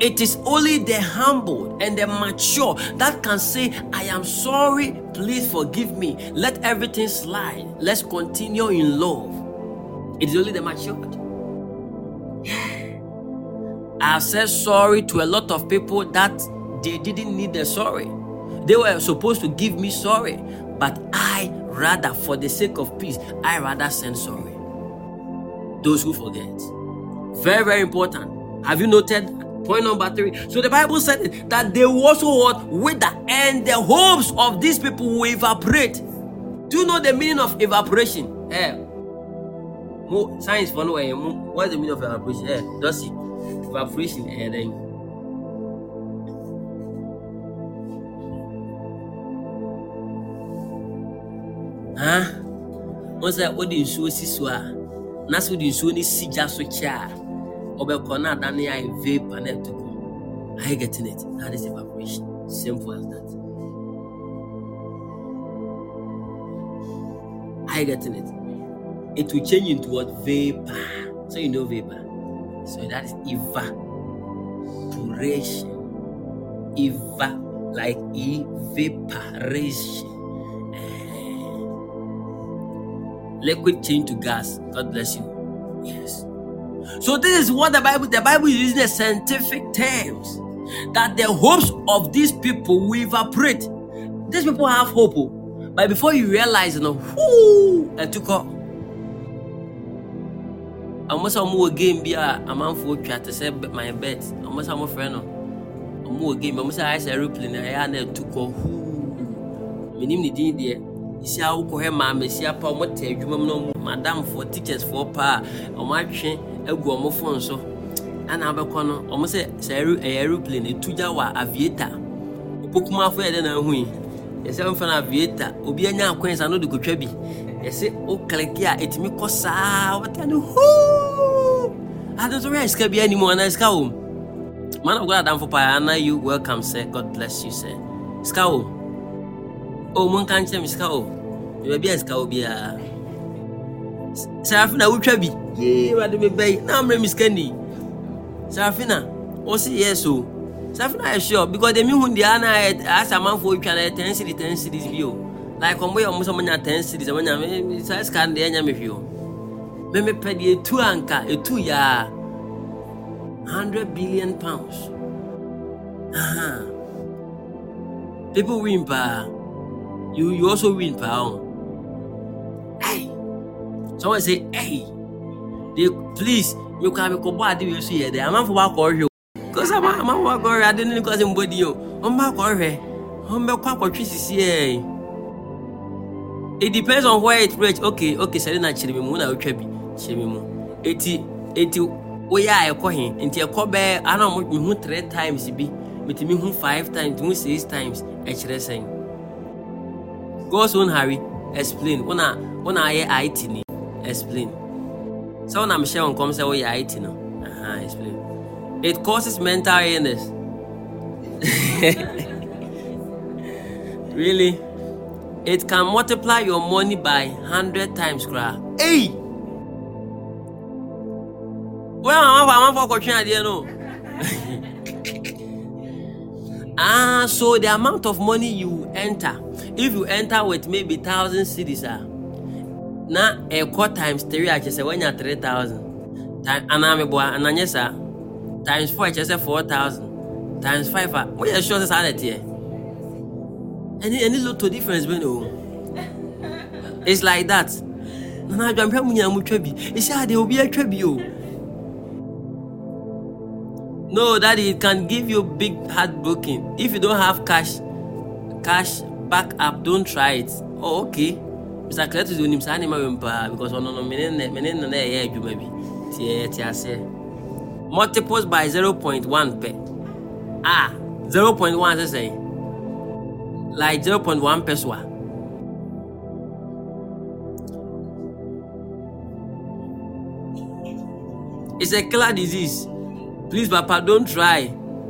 it is only the humble and the mature that can say, I am sorry, please forgive me. Let everything slide. Let's continue in love. It is only the matured. I've said sorry to a lot of people that they didn't need the sorry. They were supposed to give me sorry, but I rather, for the sake of peace, I rather send sorry. Those who forget. Very, very important. Have you noted Point number three. So the Bible said that they also what wither, and the hopes of these people will evaporate. Do you know the meaning of evaporation? Eh, science for no way. What's the meaning of evaporation? Eh, does it evaporation? Eh, then. That? What do you so si so a na so de nsuo no si gya so kyɛ ɔbɛkɔ na adane ayɛ vapor na ɛto kɔ are you getting it? That is evaporation simple as that. Are you getting it? It will change into what? Vapor. So you know vapor. So that is evaporation eva like evaporation liquid change to gas. God bless you. Yes. So this is what the Bible, the Bible is using the scientific terms that the hopes of these people will evaporate. These people have hope, oh. but before you realize, you know, whoo, I took off. ɔmo sɛ ɔmo wɔ game bi a amanfoɔ twa te sɛ my bet. Ɔmo sɛ ɔmo frɛ no ɔmo wɔ game ɔmo sɛ ayɛ sɛ aeroplane ɛyɛ a na ɛtu kɔ huu menim ne din deɛ esi a wokɔhɛ maame si apa ɔmo te adwuma mu na ɔmo madamfoɔ teachersfoɔ paa ɔmo atwe agu ɔmo phone so. Ɛna abɛkɔ no ɔmo sɛ sɛ ɛyɛ aeroplane etu gya wɔ aviator. Opokumafo yɛ dɛ na ahu yi yɛsɛ mfa no aviator obi anya akwan sa no de kotwa bi. Yɛsɛ wo kleke a ɛtumi kɔ saa wɔta no huu. Ade nso wɛ sika bi anim anaa sika wɔ mu. Man of god adamfo paa ana you welcome sir. God bless you sir. Sika wɔ mu o mo nka nkyerɛ me sika mu baabi a sika wɔ biara sarafina wotwa bi? Yee. Wade me bɛyi na mmerɛ mi sika ni. Sarafina ɔsi yes o. Sarafina yɛ sure? Because demi hu deɛ ana yɛ asa amanfo twa na yɛ ten series ten series bi o. Like ɔmo yɛ ɔmo sɛ ɔmo nya ten series ɔmo nya me saa sika no deɛ ɛnya me hwi o. Me me pɛ deɛ etu anka etu yaa hundred billion pounds. Uh-huh. people win paa you you also win paa. Hey. Someone say, hey, they please, you can be ade we so here there. Amanfo ba ko hwe. Cause ama amanfo ba ko hwe ade ni cause mbodi o. On ba ko hwe. On be kwa ko twi sisi eh. It depends on where it reach. Okay, okay, sɛ na kyerɛ me mu na wotwa bi. Me mu. Eti eti woyɛ a ɛkɔ he nti ɛkɔ bɛɛ ana mo mehu three times bi metumi hu five times mehu six times ɛkyerɛ sɛn god's own Harry. explain. Wona wona ayɛ it ni? Explain. Sɛ wona mehyɛ wo nkɔm sɛ woyɛ it no? Aha explain. It causes mental illness. Really? It can multiply your money by 100 times koraa hey! Well, I'm I'm for question no. ah, so the amount of money you enter, if you enter with maybe thousand cities, ah, na a quarter times three, just say when you're three thousand. Time, and I'm a times four, I just say four thousand. Times five, ah, what you sure is that here? Any any little difference, you know. It's like that. Nana, I'm probably a muchabi. It's how they will be a tribute. No, daddy, it can give you big heartbroken. If you don't have cash, cash back up, don't try it. Oh, okay. Mr. Cletus is nimsa anima wimpa because ono no menene menene na eye adwuma bi. Tie tie ase. Multiples by 0.1 per. Ah, 0.1 se say. Like 0.1 per so. It's a killer disease. Please, Papa, don't try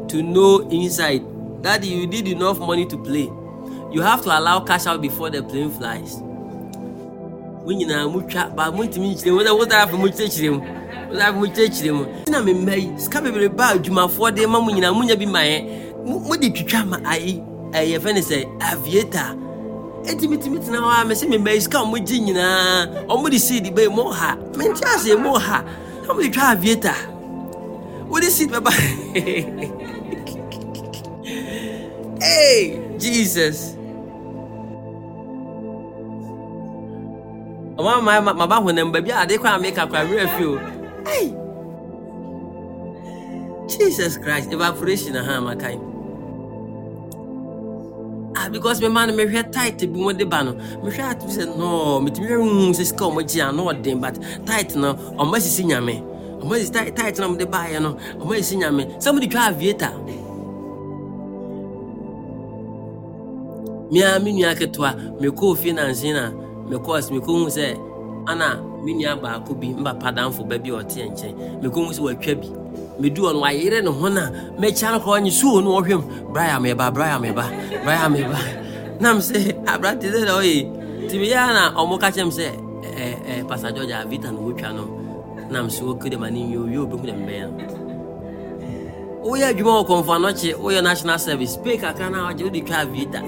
to know inside. Daddy, you need enough money to play. You have to allow cash out before the plane flies. When you know, but when to meet them, what I have to kyerɛkyerɛ mu what I have to kyerɛkyerɛ mu na memma yi sika bebree ba adwumafoɔ de ma mo nyinaa monya bi ma yɛn mode twitwa ma ayi ɛyɛ fɛ ne sɛ aviator ɛtimitimi tena hɔ a mɛsɛ memma yi sika a ɔmogye nyinaa ɔmode seed bɛyi mo ha mente aseɛ mo ha na mode twa aviator wode seed bɛba hey jesus ɔma ma ma ma ba honam baabi a ade kɔ a meka kɔ awerɛ afi o. Hey jesus christ evaporation aha makan ah because me man me hwɛ tight bi mo de ba no. Me hwɛ ati sɛ no metumi hwɛ hu sɛ sika ɔmo gye ano ɔden but tight no ɔmo asisi nyame. Ɔmo asisi tight tight no ɔmo de baayɛ no ɔmo asisi nyame. De twa aviator. Mea me nua ketewa mekɔɔ fie nanse na mekɔɔ s mekɔhu sɛ ana me baako bi damfo ba bi a ɔte nkyɛn mekɔhu sɛ watwa bi. Medu hɔ no wayere ne ho na mɛkyia no kɔ ɔnye suo no ɔhwɛ m braya meba braya meba braya meba nam sɛ abrante sɛ na ɔyɛ nti meyɛ a na ɔmo ka kyerɛ m sɛ pastor george avita na wɔtwa no. Nam sɛ wɔkɛ dɛ ma ne wie owie obɛhu dɛ mbɛyɛ no woyɛ adwuma wɔ kɔmfa woyɛ national service. Pay kakra no a wagye wode twa aviata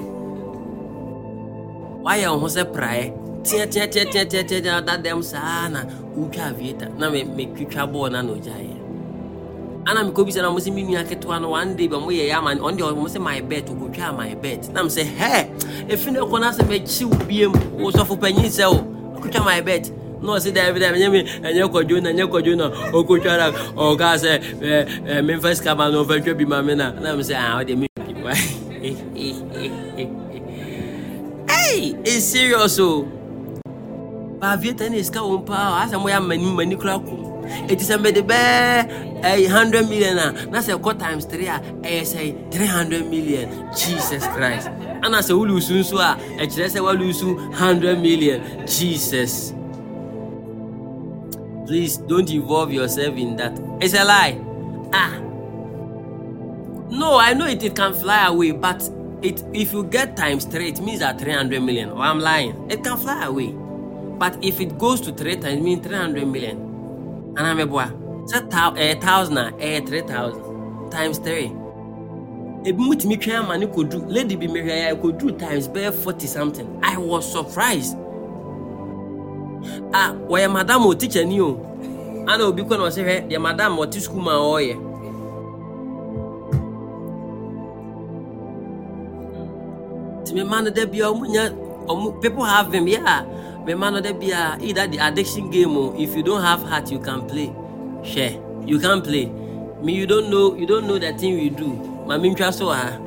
wayɛ wo ho sɛ praeɛ. Teɛteɛteɛteɛteɛteɛ da dɛm saa na wotwa aviata na me- metwitwa bɔɔ no na ɔgyaeɛ ana mekɔbisa na mo sɛ me nua ketewa no one day ba moyɛ yɛ ama ɔno deɛ ɔmo sɛ my bet wokɔtwaa my bet. Na m sɛ hɛ ɛfi no ɛkɔ no sɛ mɛkyi wo biam wo sɔfo panyin sɛ wo wokɔtwa my bet. Na ɔse daabi daabi ɛnyɛ me ɛnyɛ kɔdwo na ɛnyɛ kɔdwo na ɔkɔtwa na ɔka sɛ ɛ, ɛ, memfa sika ma no ɔmfa twa bi ma me na na m sɛ a wode me Hey, it's serious o. Baavieta ne sika wɔm paa asɛ moyɛ amani mani kora ko ɛti sɛ mede bɛɛ ɛyɛ 100 million a na sɛ ɛkɔ times 3 a ɛyɛ sɛ 300 million. Jesus christ. Ana sɛ wolusu nso a ɛkyerɛ sɛ woalusu 100 million. Jesus. Please don't involve yourself in that. It's a lie. Ah. No i know it, it can fly away but it if you get times 3 it means that 300 million. Or i'm lying. It can fly away but if it goes to 3 times means 300 million. And i'm a boy so a thousand a eh, 3000 times 3 ebi mu tumi twɛn ama ne kodu. Lady bi mehwɛ ya kodu times bɛyɛ 40 something. I was surprised. Ah wɔyɛ madam o teacher ni o. Ana obi kɔ na ɔsɛ hwɛ deɛ madam ɔte school ma ɔreyɛ nti me ma no da bia ɔmo people have him yeah me ma no da bia uh, either the addiction game o if you don't have heart you can play hwɛ you can play me you don't know you don't know the thing we do ma me ntwa so ha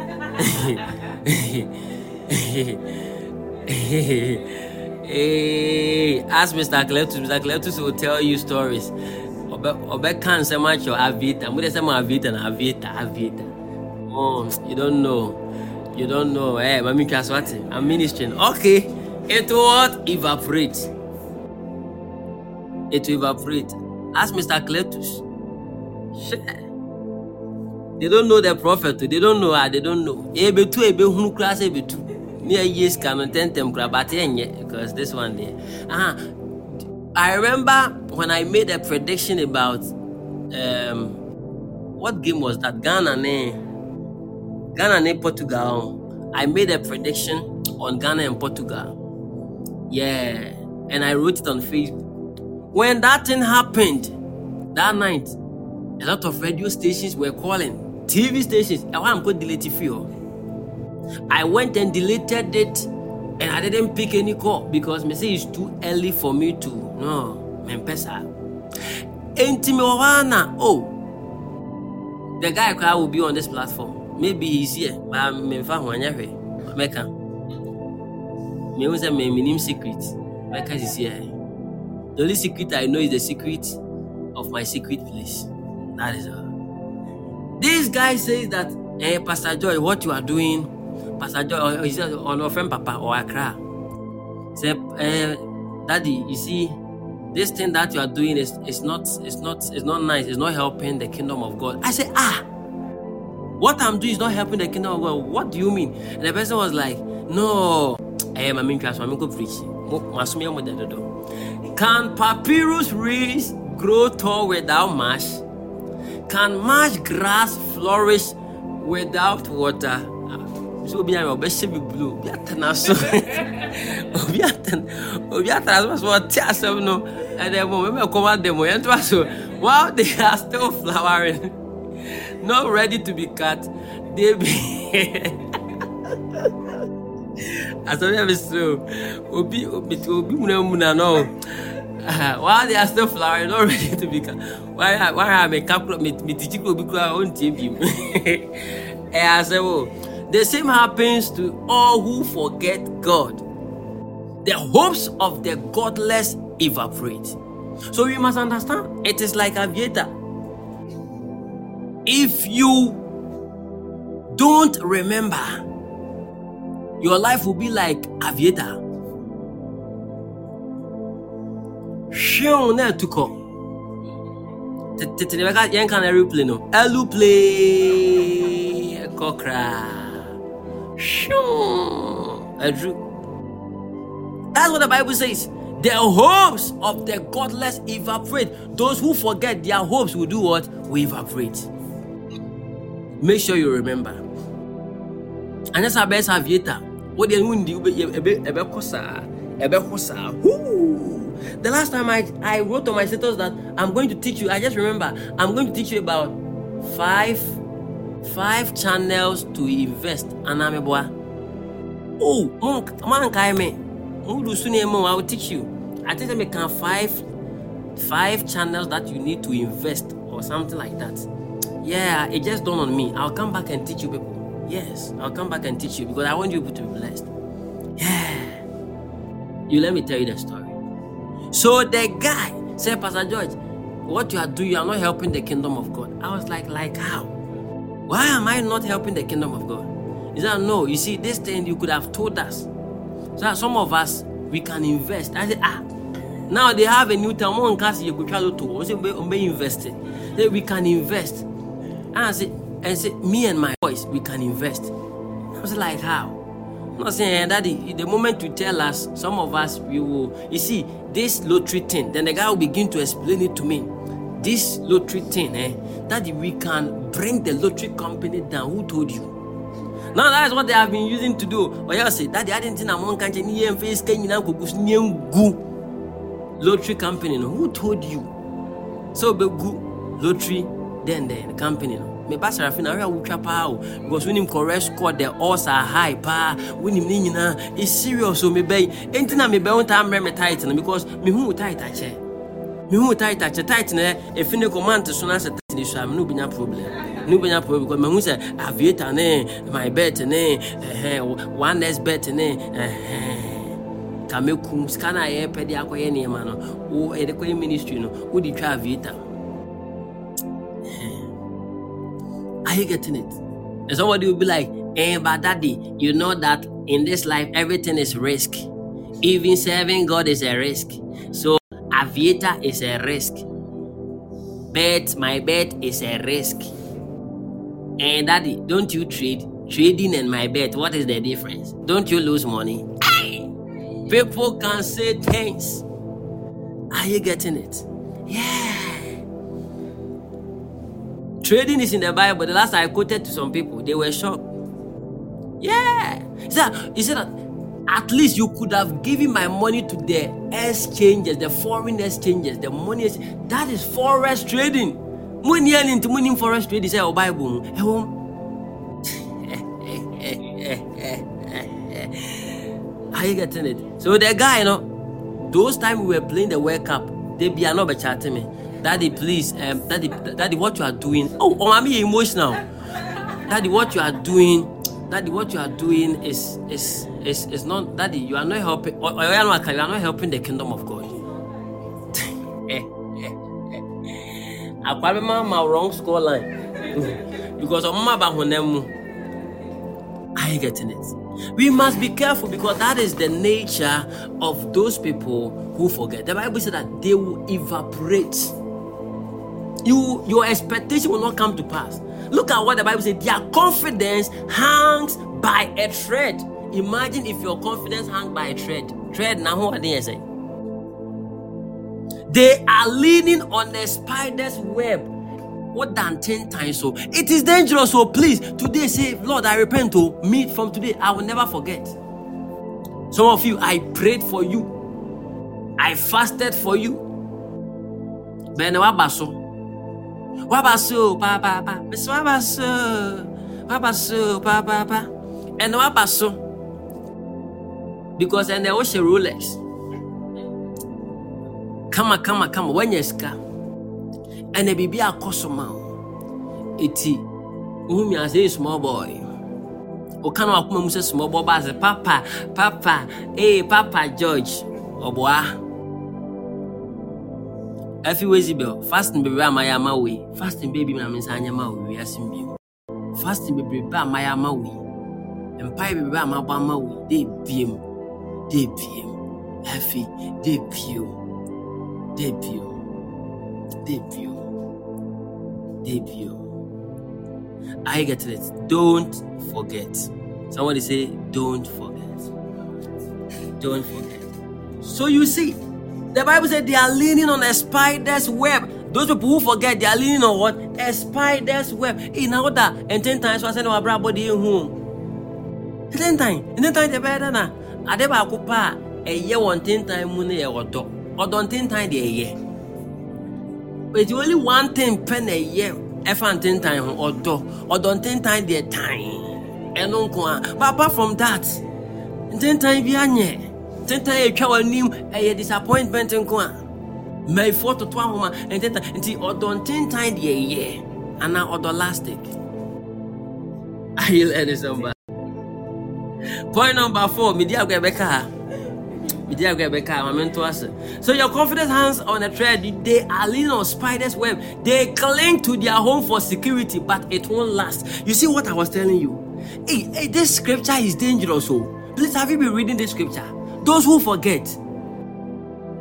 hey, ask Mr. Cletus. Mr. Cletus will tell you stories. Obe can't say much or avita. Mo dey say mo avita na avita avita. Oh, you don't know. You don't know. Hey, mami Kaswati, I'm ministering. Okay. It will? Evaporate. It will evaporate. Ask Mr. Cletus. They don't know the prophet. They don't know. They don't know. Ebetu ebehunu kura sɛ ebetu. Me a years can tentem kura but ɛnyɛ because this one there. Ah, I remember when I made a prediction about um, what game was that? Ghana ne Ghana ne Portugal. I made a prediction on Ghana and Portugal. Yeah, and I wrote it on Facebook. When that thing happened that night, a lot of radio stations were calling, TV stations. I want to delete it. I went and deleted it, and I didn't pick any call because me say it's too early for me to no me pesa. Enti me oh, the guy cry will be on this platform. Maybe he's here, but me fa ho anya hwɛ. Mɛka. Hu sɛ me minim secret. Mɛka sisi ɛ. The only secret I know is the secret of my secret place. That is all. This guy says that, eh, Pastor Joy, what you are doing, Pastor Joy, or said, on your friend Papa or Accra. Say, eh, Daddy, you see, this thing that you are doing is, is not is not is not nice. It's not helping the kingdom of God. I said, ah, what I'm doing is not helping the kingdom of God. What do you mean? And the person was like, no, I am a mean class. I'm going to preach. Can papyrus reeds grow tall without mash? Can marsh grass flourish without water? Ah, so obi a ɔbɛhyɛ mi blue obi atena so obi atena obi atena so so ɔte asɛm no ɛdɛ mo mɛmɛ kɔm adɛ mo yɛn to so while they are still flowering not ready to be cut they be yɛ mi so obi obi obi munamuna no. Uh, while they are still flowering, not ready to be. Why why am I calculate me me teach you because I won't tell you. Eh, I say, oh, the same happens to all who forget God. The hopes of the godless evaporate. So we must understand it is like aviator. If you don't remember, your life will be like aviator. Hwew na ɛtukɔ. Tete ne bɛka yɛnka no aeroplane no. Aeroplane ɛkɔ koraa. Hwew aduru. That's what the Bible says. The hopes of the godless evaporate. Those who forget their hopes will do what? Will evaporate. Make sure you remember. And that's our best aviator. What they wound you ɛbɛkɔ saa ɛbɛkɔ saa. Whoo! The last time I, I wrote on my status that I'm going to teach you, I just remember I'm going to teach you about five five channels to invest. And I'm a boy. Oh, man, kai me. I will teach you. I think I make five five channels that you need to invest or something like that. Yeah, it just dawned on me. I'll come back and teach you people. Yes, I'll come back and teach you because I want you to be blessed. Yeah. You let me tell you the story. So the guy said, Pastor George, what you are doing, you are not helping the kingdom of God. I was like, like how? Why am I not helping the kingdom of God? He said, no, you see, this thing you could have told us. So some of us, we can invest. I said, ah, now they have a new term. One you could travel to. invested. Then we can invest. And I said, and say, me and my boys, we can invest. I was like, how? I'm not saying, Daddy, the moment you tell us, some of us, we will. You see, this lottery thing, then the guy will begin to explain it to me. This lottery thing, eh, Daddy, we can bring the lottery company down. Who told you? Now that's what they have been using to do. Or you say, Daddy, I didn't think I'm one country, face, lottery company. No? Who told you? So, be good lottery, then the company. No? Meba sarafina ahwɛ a wotwa paa o. Because wonim correct score the odds are high paa. Wonim ne nyinaa is serious o mebɛyi enti na mebɛ wo taa mmerɛ me tight no because mehu wo tight akyɛ. Mehu wo tight akyɛ. Tight no ɛfi ne command so no asɛ tight ne so a me ne wobɛnya problem. Ne wobɛnya problem because mahu sɛ aviator ne my bet ne one next bet ne ɛhɛ kamekum sika no a yɛpɛ de akɔyɛ nneɛma no. Wo yɛde kɔyɛ ministry no wode twa aviator Are you getting it? And somebody will be like, eh, but daddy, you know that in this life everything is risk. Even serving God is a risk. So aviator is a risk. Bet, my bet is a risk. And daddy, don't you trade? Trading and my bet, what is the difference? Don't you lose money? Aye. People can say things. Are you getting it? Yeah. Trading is in the Bible. The last I quoted to some people, they were shocked. Yeah. He said, he said that at least you could have given my money to the exchanges, the foreign exchanges, the money. That is forex trading. Money into money forex trading. Say, oh, Bible. Are you getting it? So the guy, you know, those times we were playing the World Cup, they be not chatting me. Daddy, please, um, Daddy, Daddy, what you are doing? Oh, oh, I'm emotional. Daddy, what you are doing? Daddy, what you are doing is is is is not. Daddy, you are not helping. Oh, oh, or, or you are not helping the kingdom of God. Eh, eh, eh. akwabema my wrong score line because ọmụma ba hụ na mu are you getting it We must be careful because that is the nature of those people who forget. The Bible says that they will evaporate. You, your expectation will not come to pass. Look at what the Bible says. Their confidence hangs by a thread. Imagine if your confidence hangs by a thread. Thread now what they say. They are leaning on the spider's web what than 10 times so it is dangerous so please today say lord i repent to oh. me from today i will never forget some of you i prayed for you i fasted for you bẹẹ bẹsẹ wàá bà so wàá bà so paapaa ẹni wàá bà so because ẹ wọ́n ṣe rolex. Kama kama kama wọ́n nyẹ sika. Ɛna biribi akɔ so ma wo ɛti wohu mi asɛ yɛ small boy. Woka no wakoma mu sɛ small boy ba papa papa ee papa george ɔboa afi wezibel fasting bebree a mayɛ ama wei fasting baabi na me nsa anyɛ ma wo wiase mbio fasting bebree a mayɛ ama wei mpae bebree a mabɔ ama wei dɛ biem bio bio bio debut. I get it. Don't forget. Somebody say, don't forget. Don't forget. So you see, the Bible said they are leaning on a spider's web. Those people who forget, they are leaning on what? A spider's web. In order, and ten times I said, no, I body in home. Ten times, ten times the better na. Adeba akupa, a year one ten time money or don't ten time the year. It's only one thing pen a year ɛfa ntentan ho ɔdɔ ɔdɔ ntentan deɛ tan ɛno nko a but apart from that ntentan bi anyɛ ntentan yɛ atwa w'anim ɛyɛ disappointment nko a mmayifoɔ toto ahoma ntentan nti ɔdɔ ntentan deɛ yɛ anaa ɔdɔ lastic ayi lɛni sɔmba point number four midi agɔ ɛbɛka ha. So your confidence hands on a thread. They are leaning on spider's web. They cling to their home for security, but it won't last. You see what I was telling you? Hey, hey this scripture is dangerous. Oh. please have you been reading this scripture? Those who forget,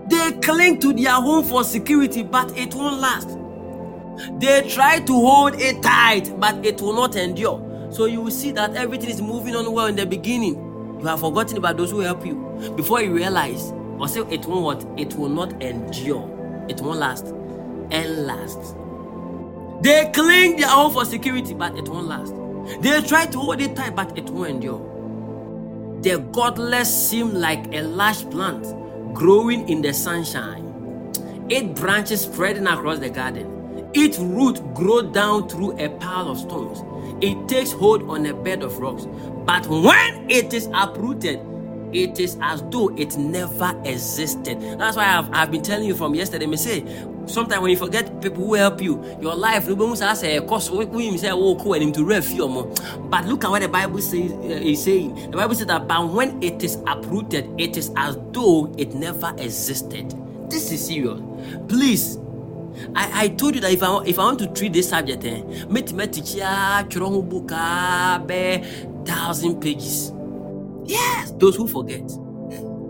they cling to their home for security, but it won't last. They try to hold it tight, but it will not endure. So you will see that everything is moving on well in the beginning you have forgotten about those who help you. Before you realize, or say it won't what? It will not endure. It won't last. And last. They cling their own for security, but it won't last. They try to hold it tight, but it won't endure. The godless seem like a large plant growing in the sunshine. Eight branches spreading across the garden. Its root grow down through a pile of stones. It takes hold on a bed of rocks. But when it is uprooted, it is as though it never existed. That's why I've, I've been telling you from yesterday. Me say, sometimes when you forget people who help you, your life, say, oh, and to But look at what the Bible says, uh, is saying. The Bible says that, but when it is uprooted, it is as though it never existed. This is serious. Please I, I told you that if I, if I want to treat this subject, eh, thousand pages. Yes, those who forget.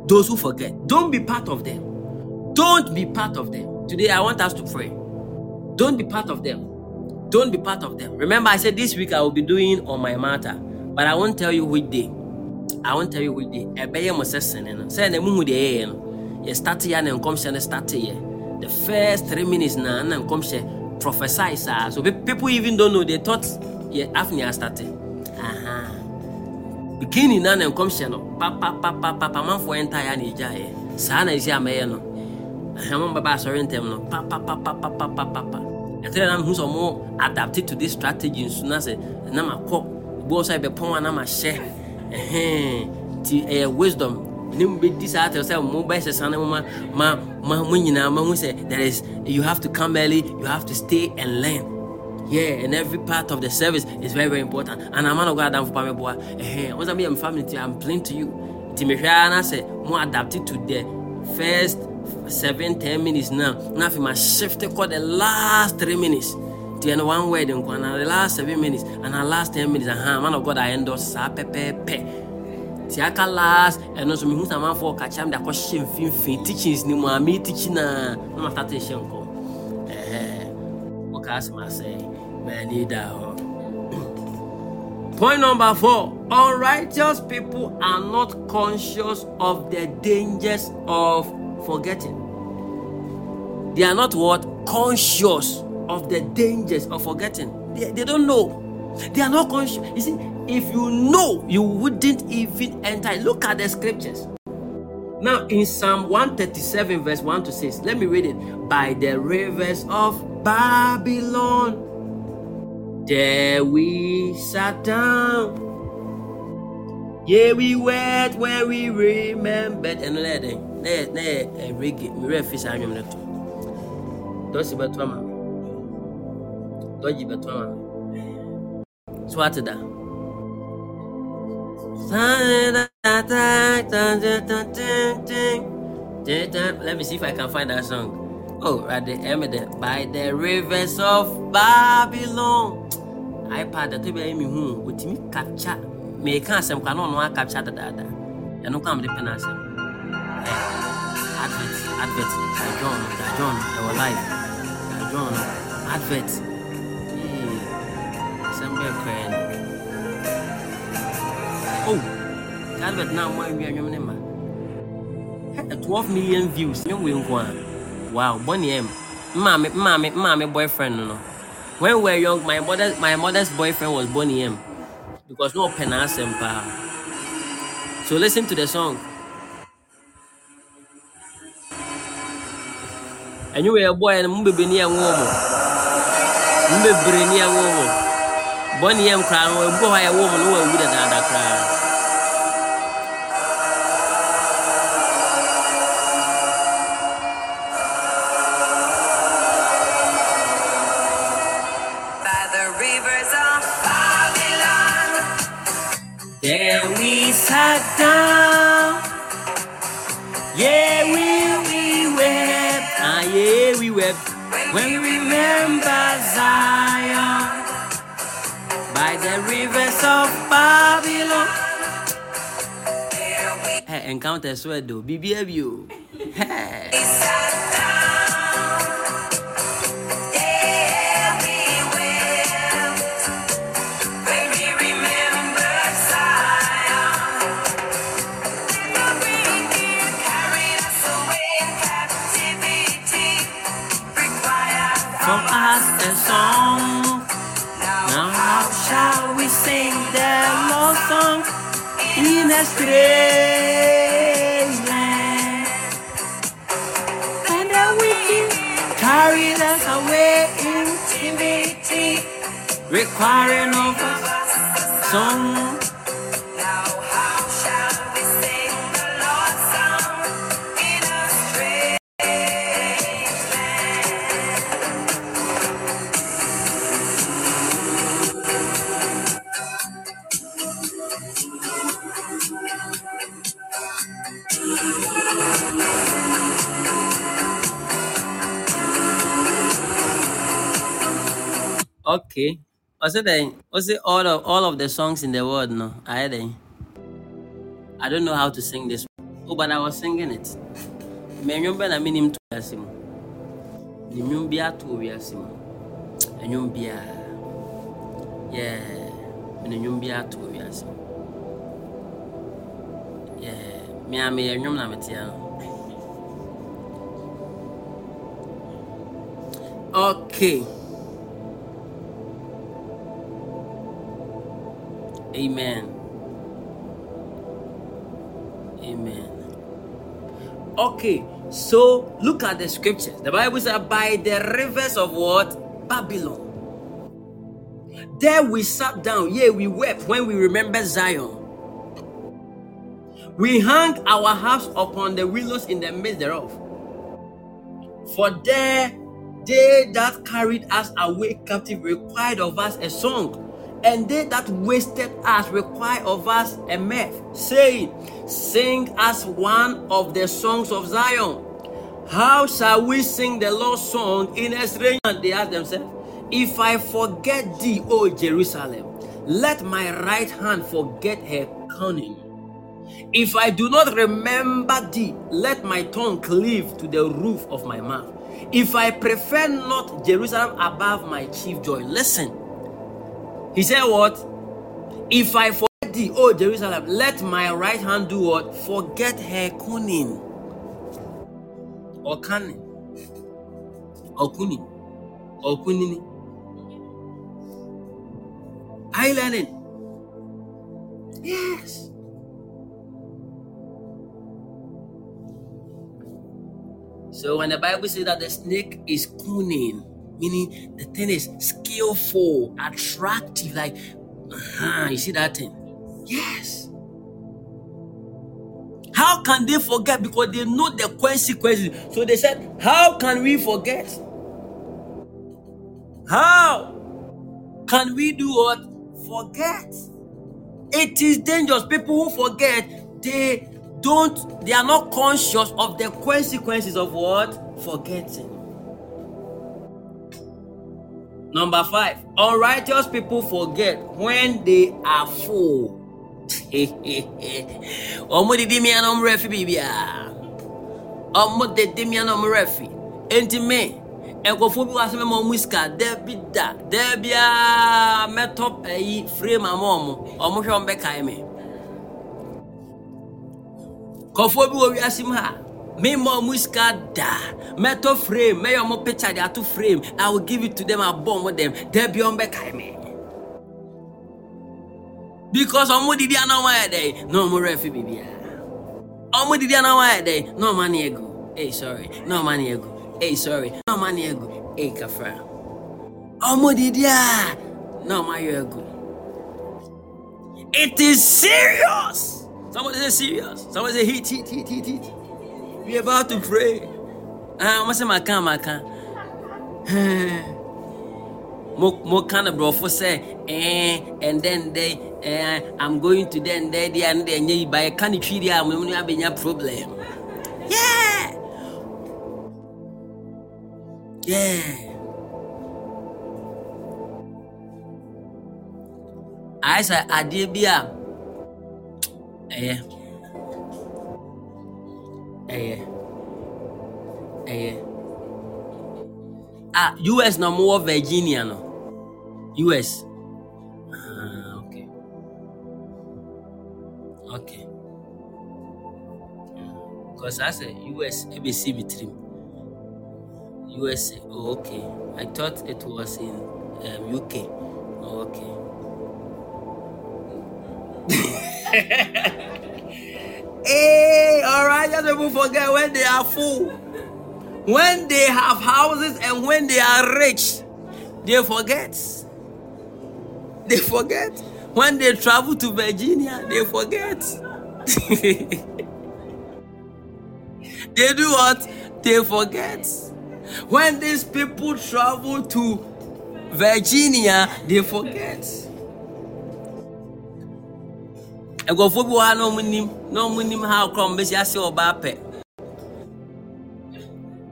Those who forget. Don't be part of them. Don't be part of them. Today, I want us to pray. Don't be part of them. Don't be part of them. Remember, I said this week I will be doing on my matter, but I won't tell you which day. I won't tell you which day. Ebeye mo sesen no. Say na muhu de no. You start here na nkom na start here. The first three minutes na na nkom prophesy So people even don't know. They thought yeah, after started. Uh-huh. beginning na na nkɔmhyɛ no papapapapa amanfoɔ ɛnta yɛ na ɛgyaeɛ saa na ɛsi amɛyɛ no ahɛmo bɛba asɔre ntɛm no papapapapapa ɛtɛrɛ na mehu sɛ ɔmo adapted to this strategy nso na sɛ na makɔ bi wɔ sɛ ɛbɛpɔn a na mahyɛ ɛhɛn nti ɛyɛ wisdom ne mu bɛdi saa tɛ sɛ mo na mo ma ma mo nyinaa ma ho sɛ there is you have to come early you have to stay and learn yeah, and every part of the service is very, very important. And I'm not going to go boy. Hey, what's I'm family? I'm playing to you. Timothy, say more adapted to the first seven, ten minutes now. Now, if I shift it, the last three minutes. The end one word and the last seven minutes and the last ten minutes. Uh-huh, man of God, I endorse sa pepe pe. te aka last ɛno nso mehu sɛ amanfoɔ ɔka kyerɛ me de akɔhyɛ mfimfini teachings ni a me teaching na na mastate hyɛ nkɔm ɛhɛ ɔka asɛm asɛ Point number four unrighteous people are not conscious of the dangers of forgetting. They are not what? Conscious of the dangers of forgetting. They, they don't know. They are not conscious. You see, if you know, you wouldn't even enter. Look at the scriptures. Now, in Psalm 137, verse 1 to 6, let me read it. By the rivers of Babylon, there we sat down. Yeah, we wept when we remembered. And let it, let it, reggae, me refish I'm your neto. Dosi betu ama. Doji betu ama. Swat da. Let me see if I can find that song. Oh, right there, by the rivers of Babylon. iPad that be me hu otimi capture. Me ka asɛm kwa no capture dadaada ɛno kwa mede pɛ no asɛm advert advert. Da john da john ɛwɔ live. Da john advert. Bɛɛ kɔɛ oh advert na mo awie anwom ne ma 12 million views. Wei nko a wow bɔne M. mmaame mmaame mmaame boyfriend no no when we were young, my mother my mother's boyfriend was Boney M because no penas and So listen to the song. And you were a boy and Mumbe near woman. Mumbe oh. near woman. Oh. Boney M crying, or go a woman who would have cry. When we remember Zion by the rivers of Babylon. Hey, encounter sweat though. BBW. Hey. And the wicked us away in captivity, requiring of us song Okay. Was it then? It all of all of the songs in the world? No, I had I don't know how to sing this. Oh, but I was singing it. Me remember na minim to yasim. Ni nyum bia to yasim. Enyum bia. Yeah. Uh, Ni nyum bia to yasim. Yeah. Me a me nyum na metia. Okay. Amen. Amen. Okay, so look at the scriptures. The Bible says, by the rivers of what? Babylon. There we sat down, yea, we wept when we remember Zion. We hung our harps upon the willows in the midst thereof. For there they that carried us away captive required of us a song and they that wasted us require of us a mirth, saying, Sing us one of the songs of Zion. How shall we sing the Lord's song in a strange land? They ask themselves, If I forget thee, O Jerusalem, let my right hand forget her cunning. If I do not remember thee, let my tongue cleave to the roof of my mouth. If I prefer not Jerusalem above my chief joy. Listen. He said, What? If I forget thee, O Jerusalem, let my right hand do what? Forget her cunning. Or cunning. Or cunning. Or cunning. Are you learning? Yes. So when the Bible says that the snake is cunning, meaning the thing is skillful, attractive, like uh-huh, you see that thing? Yes. How can they forget? Because they know the consequences. So they said, How can we forget? How can we do what? Forget. It is dangerous. People who forget, they don't, they are not conscious of the consequences of what? Forgetting. Number five, unrighteous people forget when they are full. ọmọ didi mi anam refi bibia ọmọ didi mi anam refi enti me nkɔfoɔ bi wɔ asɛm ma ɔmo sika dɛbi da dɛbi a mɛtɔ ɛyi frame ama ɔmo ɔmo hwɛ ɔmo bɛkae me nkɔfoɔ bi wɔ wiase ha mema ɔmo sika da mɛtɔ frame. Mɛyɛ ɔmo picture de ato frame. I will give it to them abɔ ɔmo dɛm dɛbi ɔmo bɛkae me. Because ɔmo didi ana ɔmo ayɛ dɛ na ɔmo rɛfi bibia ɔmo didi ana ɔmo ayɛ dɛ na ɔmo ani egu hey sorry. Ɔmo ani egu hey sorry. Ɔmo ani egu hey kafra. Ɔmo didi a na ɔmo ayɛ egu it is serious. Somebody say serious. Somebody say heat heat heat heat heat we about to pray. Ah ɔmo sɛ maka maka mo mo ka no borɔfo sɛ eh and then they eh i'm going to then they they and they nyɛ ba yɛka ne twiri a mo no abɛnya problem. Yeah. Yeah. Ayɛ sɛ adeɛ bi a ɛyɛ ɛyɛ ɛyɛ ah us na mowɔ virginia no us ah, okay okay because I said us abc trim USA. Oh, okay. I thought it was in um, UK. Oh, okay. hey, all right. Just people forget when they are full, when they have houses, and when they are rich, they forget. They forget. When they travel to Virginia, they forget. they do what? They forget. When these people travel to Virginia, they forget. Nkurɔfoɔ bi wɔ ha na ɔmo nim na ɔmo nim ha akora ɔmo bɛsi ase ɔbaa pɛ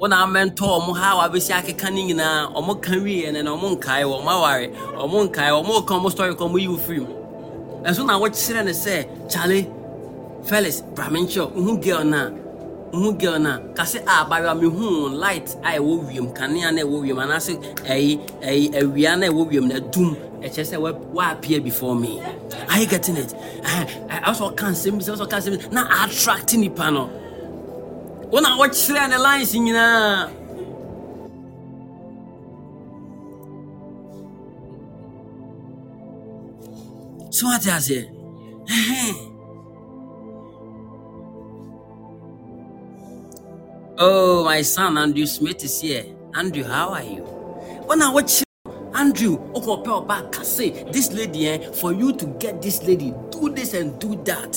wɔn na amɛntɔ ɔmo ha a akeka ne nyinaa ɔmo ka wie na ɔmo nkae wɔ aware ɔmo nkae ɔmo ka ɔmo story ka ɔmo yi wo firim ɛso na wɔkyerɛ no sɛ kyale felix bramenkyɛ nhu girl na nhu girl na kase a abayewa mehu light a ɛwɔ wiem kanea na ɛwɔ wiem anaasɛ ɛyi ɛyi awia na ɛwɔ wiem na dum ɛkyerɛ sɛ wa wa appear before me. Are you getting it? Ɛɛ ɛsɛ ɔka nsɛm bi sɛ ɔsɛ ɔka nsɛm bi na attract nipa no. Wɔn a wɔkyerɛ ne lines nyinaa. So ate aseɛ ɛhɛn. Oh, my son Andrew Smith is here. Andrew, how are you? When I watch Andrew, say this lady, eh, for you to get this lady, do this and do that.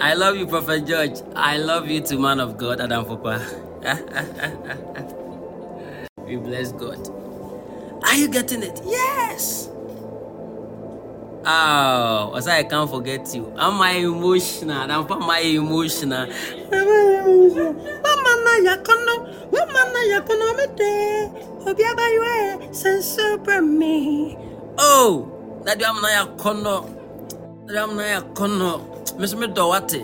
I love you, Prophet George. I love you too, man of God, Adam Papa. we bless God. Are you getting it? Yes. Oh, was I can't forget you. Am I emotional? I'm from my emotional. Mama na yakono, mama na yakono mete. Obi abayo e senso me. Oh, dade am na akɔnnɔ dade am na yɛ akɔnnɔ me medɔ wate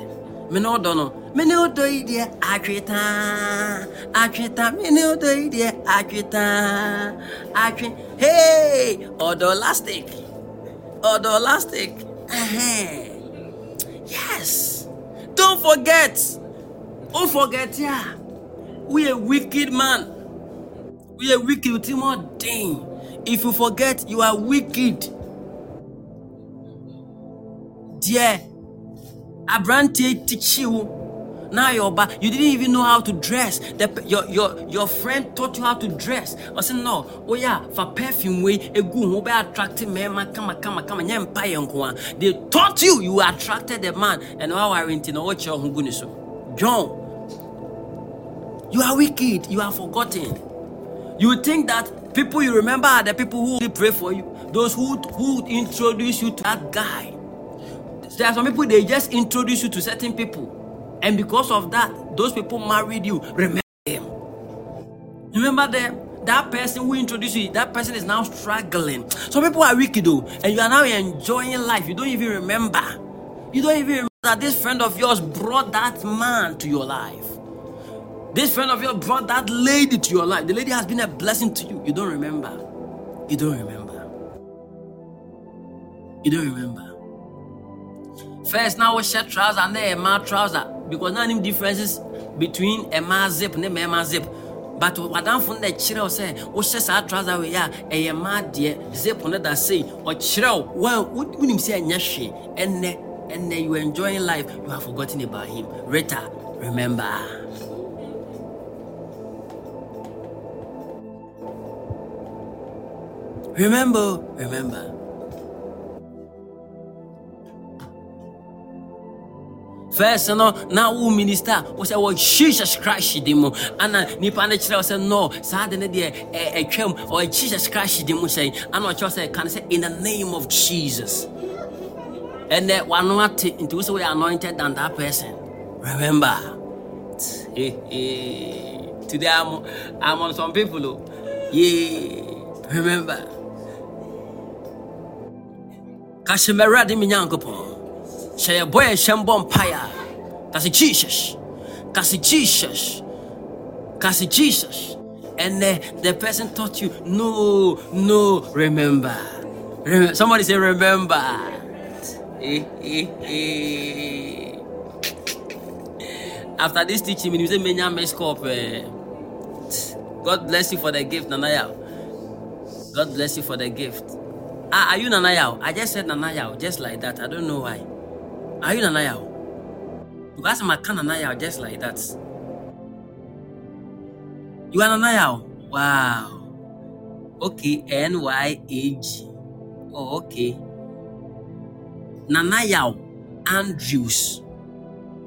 me ne wodɔ no me deɛ atwe taa atwe taa me yi deɛ atwe taa atwe hey ɔdɔ lastic ɔdɔ lastic Ɛhɛn. yes. Don't forget don't forget yeah. We a wicked man. We a wicked Timothy thing if you forget you are wicked. Dear aberanteɛ tikyi wo now your ba you didn't even know how to dress. The your your your friend taught you how to dress. I said no. Oh yeah. For perfume way egu ho be attract mmarima kama kama kama nyɛ mpa yɛ nko a they taught you. You attracted the man. And na wɔkyerɛ ho gu ne so? John you are wicked. You are forgotten. You think that people you remember are the people who pray for you. Those who who introduce you to that guy. There are some people they just introduce you to certain people, and because of that, those people married you. Remember them. Remember them. That person who introduced you, that person is now struggling. Some people are wicked though, and you are now enjoying life. You don't even remember. You don't even remember that this friend of yours brought that man to your life. This friend of yours brought that lady to your life. The lady has been a blessing to you. You don't remember. You don't remember. You don't remember. First, now we share trouser and then a man trouser because now any differences between a man zip and a man zip. But what I'm from the chill say, we share sa trouser we ya a man dear zip on that say or chill. Well, him say nyashi and ne and you enjoying life, you have forgotten about him. Rita, remember. Remember, remember. First, no, now who minister was say, well, Jesus Christ, demo, and nipa ne kyerɛ wo sɛ no, saa de ne deɛ ɛtwam or Jesus Christ demo say, and what you say, can say in the name of Jesus. And that one not into which we are anointed than that person. Remember, today I'm, I'm on some people. oh. Yeah, remember. Kashimera de minyankopɔn hyɛ mbɔ kasi jesus. Kasi jesus. Kasi jesus. And then the person taught you no no remember. Remem- somebody say remember. Eh, eh, eh. after this teaching you say menya eh. god bless you for the gift nanaya god bless you for the gift. Ah, are you nanaya i just said nanaya just like that. I don't know why are you Nanaya? Because my kind Nanaya just like that. You are Nanaya? Wow. Okay, N Y A G. Oh, okay. Nanaya Andrews.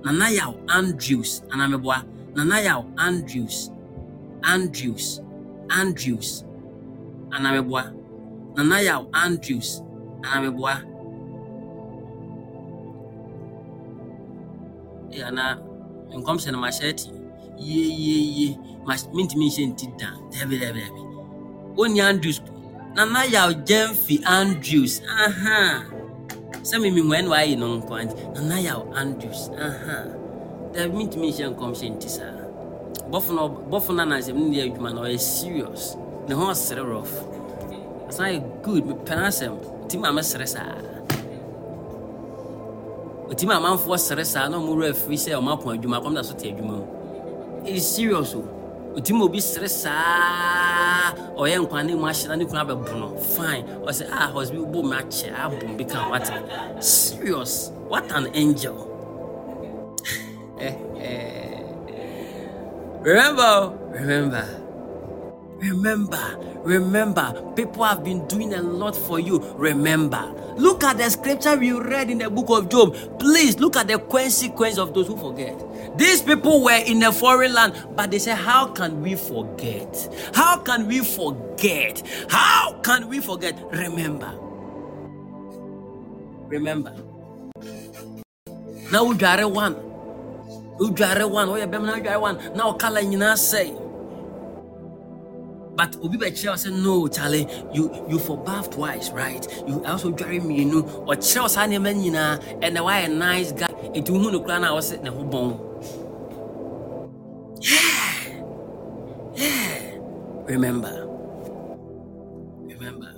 Nanaya Andrews. Anameboa. Nanaya Andrews. Andrews. Andrews. Anameboa. Nanaya Andrews. Anameboa. Ana nkɔmhyɛ no mahyɛ ati. Yeyeye mentumi nhyɛ nti da. Dabi dabi dabi wonni andrews po. Nana yaw gyamfi andrews. Aha. Sɛ memengua ne waayɛ no nkɔ nti nana yaw andrews. Aha. Dabi mentumi nhyɛ nkɔmhyɛ nti saa. Bɔfo no bɔfo no anansɛm ne deɛ adwuma no ɔyɛ serious. Ne ho ɔsere rof asan yɛ good. Mepɛ no asɛm nti ma mesere saa ɔtumi amanfoɔ sere saa na ɔmowura afiri sɛ ɔmapo adwuma kɔm da so te adwuma mu ɛyɛ serious o. Ɔtumi obi sere saa ɔyɛ nkwa ne mu ahyɛ na ne kunu abɛbo no fine. Ɔsɛ ah hɔsbi wobɔ mu akyɛ abom bi ka wate serious. What an angel. Remember remember Remember, remember, people have been doing a lot for you. Remember, look at the scripture we read in the book of Job. Please look at the consequence of those who forget. These people were in a foreign land, but they said, How can we forget? How can we forget? How can we forget? Remember. Remember. Now got one. Got one. Now color, you say. But Obi Bechel said, No, Charlie, you you for bath twice, right? You also drive me, you know, or Chelsea and why a nice guy. It will no crown I was sitting home. Yeah. Yeah. Remember. Remember.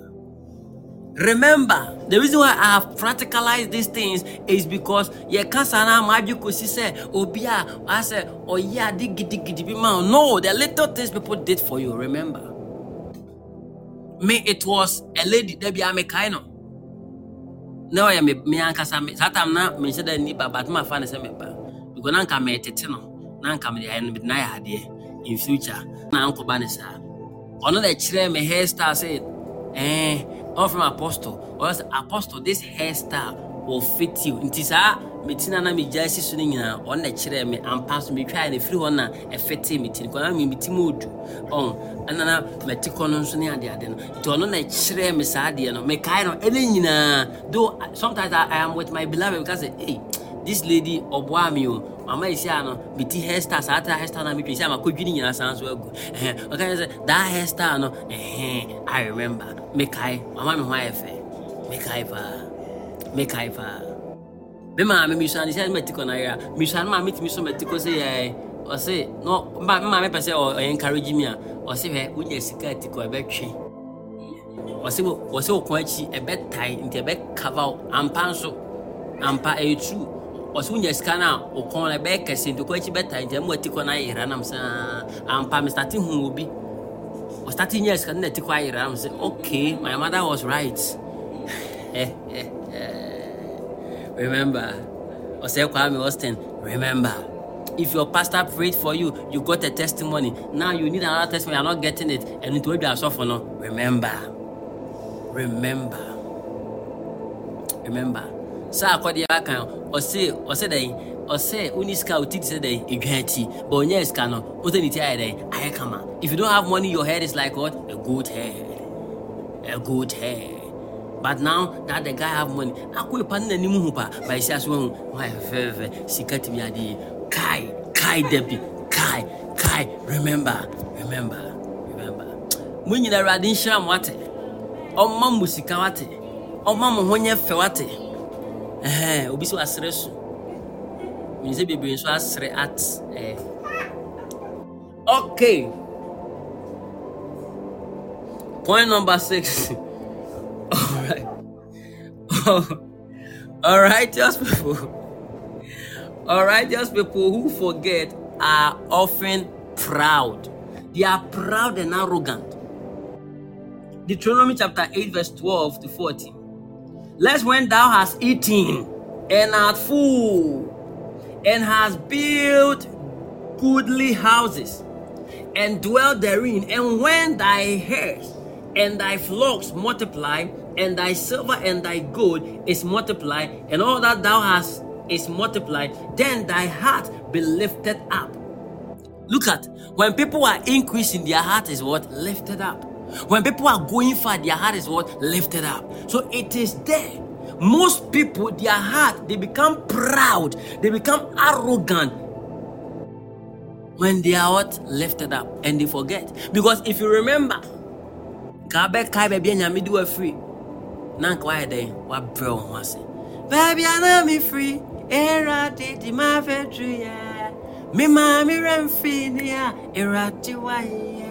Remember, the reason why I have practicalized these things is because ye kasana mabi kosi say obia I say oh yeah diggy man. No, the little things people did for you. Remember, me it was a lady that be a mekaino. No, I me me ankasa me. Satam na me said ni ba but my fan say me ba. Because na nka me tete no, na nka me no na ya ade in future. Na anko ba ne sa. Ono na kyerɛ me hairstyle say eh all from apostle. Or else apostle this hairstyle will fit you. Nti saa metina na megya asi so no nyinaa ɔno na kyerɛ me. Ampa so metwae no ɛfiri hɔ na ɛfɛtee me ti no kɔna meti mu ɔdu ɔn ɛna na mati kɔ no nso ne adeade no. Nti ɔno na kyerɛ me saa adeɛ no mekae no ɛne nyinaa. Though sometimes I, I am with my beloved because hey, this lady ɔboa me o. Mama esi ano ah, meti hairstyle saa ta hairstyle na metwa esi ama kɔdwini nyinaa san so agu. Ɛhɛn ɔka sɛ that hairstyle no ɛhɛn I remember mekae mama me ho ayɛ fɛ mekae paa mekae paa me maame misua ne sɛ mati kɔ no ayɛ a misua no ma metumi so mati kɔ sɛ yɛ ɔse no mba me maame pɛ sɛ ɔyɛ encourage me a ɔse hwɛ wonya sika ati kɔ ɛbɛtwe ɔse ɔse wo kɔn akyi ɛbɛtae nti ɛbɛkava wo ampa nso ampa ɛyɛ true ɔse wonya sika no a wo kɔn no ɛbɛyɛ kɛse nti kɔn akyi bɛtae nti ɛmu ati kɔ no ayera nam saa ampa me starte hu obi nya sika no na ati kɔ ayera nam sɛ okay my mother was right. Eh, eh, eh. Remember ɔsɛ kwame austin remember if your pastor prayed for you you got a testimony. Now you need another testimony you are not getting it. And nti wadwa asɔfo no? Remember. Remember. Remember. Saa akɔdeɛ aka ɔse ɔsɛ dɛn ɔsɛ woni sika te sɛ dɛn edwan akyi but ɔnyɛ sika no wosɛ ne ti ayɛ dɛn ayɛ kama if you don't have money your head is like what? A good head. A good hair. But now that the guy have money, akɔ ipa ne n'anim hu pa, ba esi aso ehu, wayɛ fɛɛfɛ, sika timi ade, kai, kai Debbie, kai, kai, remember, remember, remember. Mo nyina Awurade nhyira mo ate, ɔmma mo sika wate, ɔmma mo ho nyɛ fɛ wate. Ɛhɛn, obi so. Menim sɛ bebree nso asere at ɛɛ. Okay. Point number six. all right all right just people. all right just people who forget are often proud. They are proud and arrogant. Deuteronomy chapter 8, verse 12 to 14. Lest when thou hast eaten and art full and has built goodly houses and dwell therein, and when thy herds and thy flocks multiply, and thy silver and thy gold is multiplied, and all that thou hast is multiplied, then thy heart be lifted up. Look at when people are increasing, their heart is what? Lifted up. When people are going far, their heart is what? Lifted up. So it is there. Most people, their heart, they become proud, they become arrogant when they are what? Lifted up and they forget. Because if you remember, Kabe kai baby nyame di wa free. Na nka wayɛ dɛn? Wabrɛ wo ho ase. Baabi a na me free. Erade di ma fɛduru yɛ. Me ma me remfiri ni a Erade wayɛ.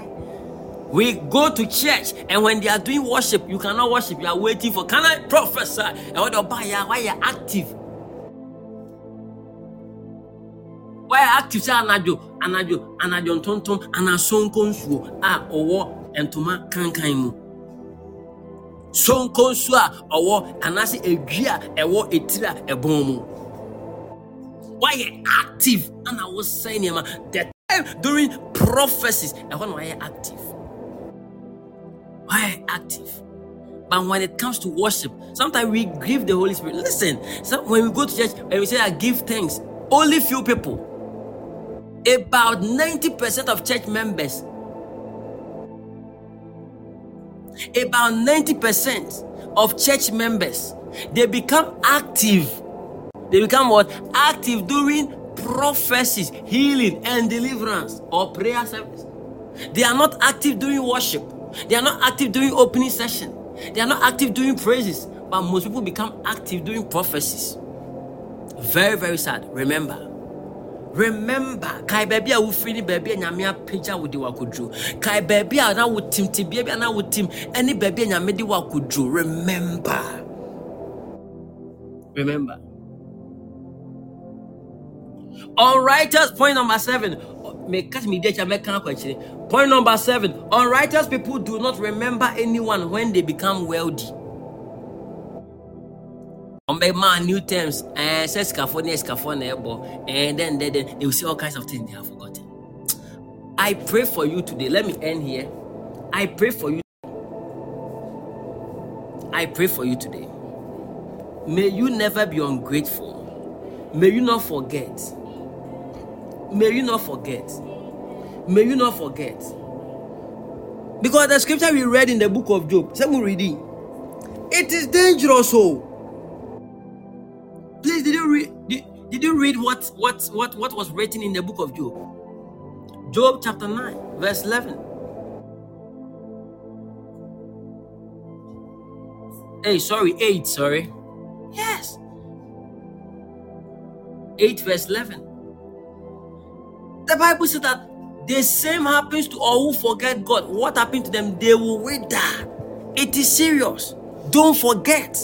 We go to church and when they are doing worship, you cannot worship. You are waiting for. Can I prophesy? And what about ya? Why you active? Why you active? Say anajo, anajo, anajo ntontom, anasonko nsuo a ɔwɔ ntoma kankan mu. Sonko nsuo a ɔwɔ anaasɛ edwi a ɛwɔ etiri a ɛbɔn mu. Why active? Wɔsɛn nneɛma. The time during prophecies, ɛhɔ na wɔyɛ active. Why active? But when it comes to worship, sometimes we grieve the Holy Spirit. Listen, so when we go to church and we say I give thanks, only few people, about 90% of church members, about 90% of church members, they become active. They become what? Active during prophecies, healing, and deliverance or prayer service. They are not active during worship. They are not active during opening session. They are not active during praises. But most people become active during prophecies. Very, very sad. Remember. Remember, kai baby a wofiri ne baby a nyame apagya wo de wakɔduru. Kai baby a na wo tim tibea bi a na wo tim ɛne baby a nyame de wakɔduru. Remember. Remember. Unrighteous point number seven. May catch me. Point number seven. Unrighteous people do not remember anyone when they become wealthy. On man new terms and says California is and then, then, then they will see all kinds of things they have forgotten. I pray for you today. Let me end here. I pray for you. I pray for you today. May you never be ungrateful. May you not forget. May you not forget. May you not forget. Because the scripture we read in the book of Job, someone reading, it is dangerous. So, please, did you read? Did, did you read what what what what was written in the book of Job? Job chapter nine, verse eleven. Hey, sorry, eight. Sorry. Yes. Eight verse eleven. The Bible says that the same happens to all who forget God. What happened to them? They will wither. It is serious. Don't forget.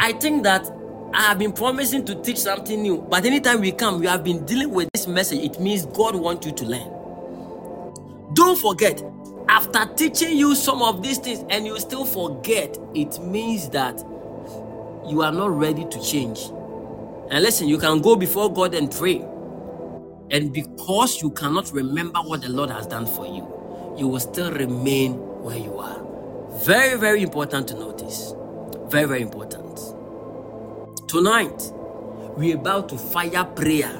I think that I have been promising to teach something new, but anytime we come, we have been dealing with this message. It means God wants you to learn. Don't forget, after teaching you some of these things and you still forget, it means that you are not ready to change. And listen, you can go before God and pray. And because you cannot remember what the Lord has done for you, you will still remain where you are. Very, very important to notice. Very, very important. Tonight, we're about to fire prayer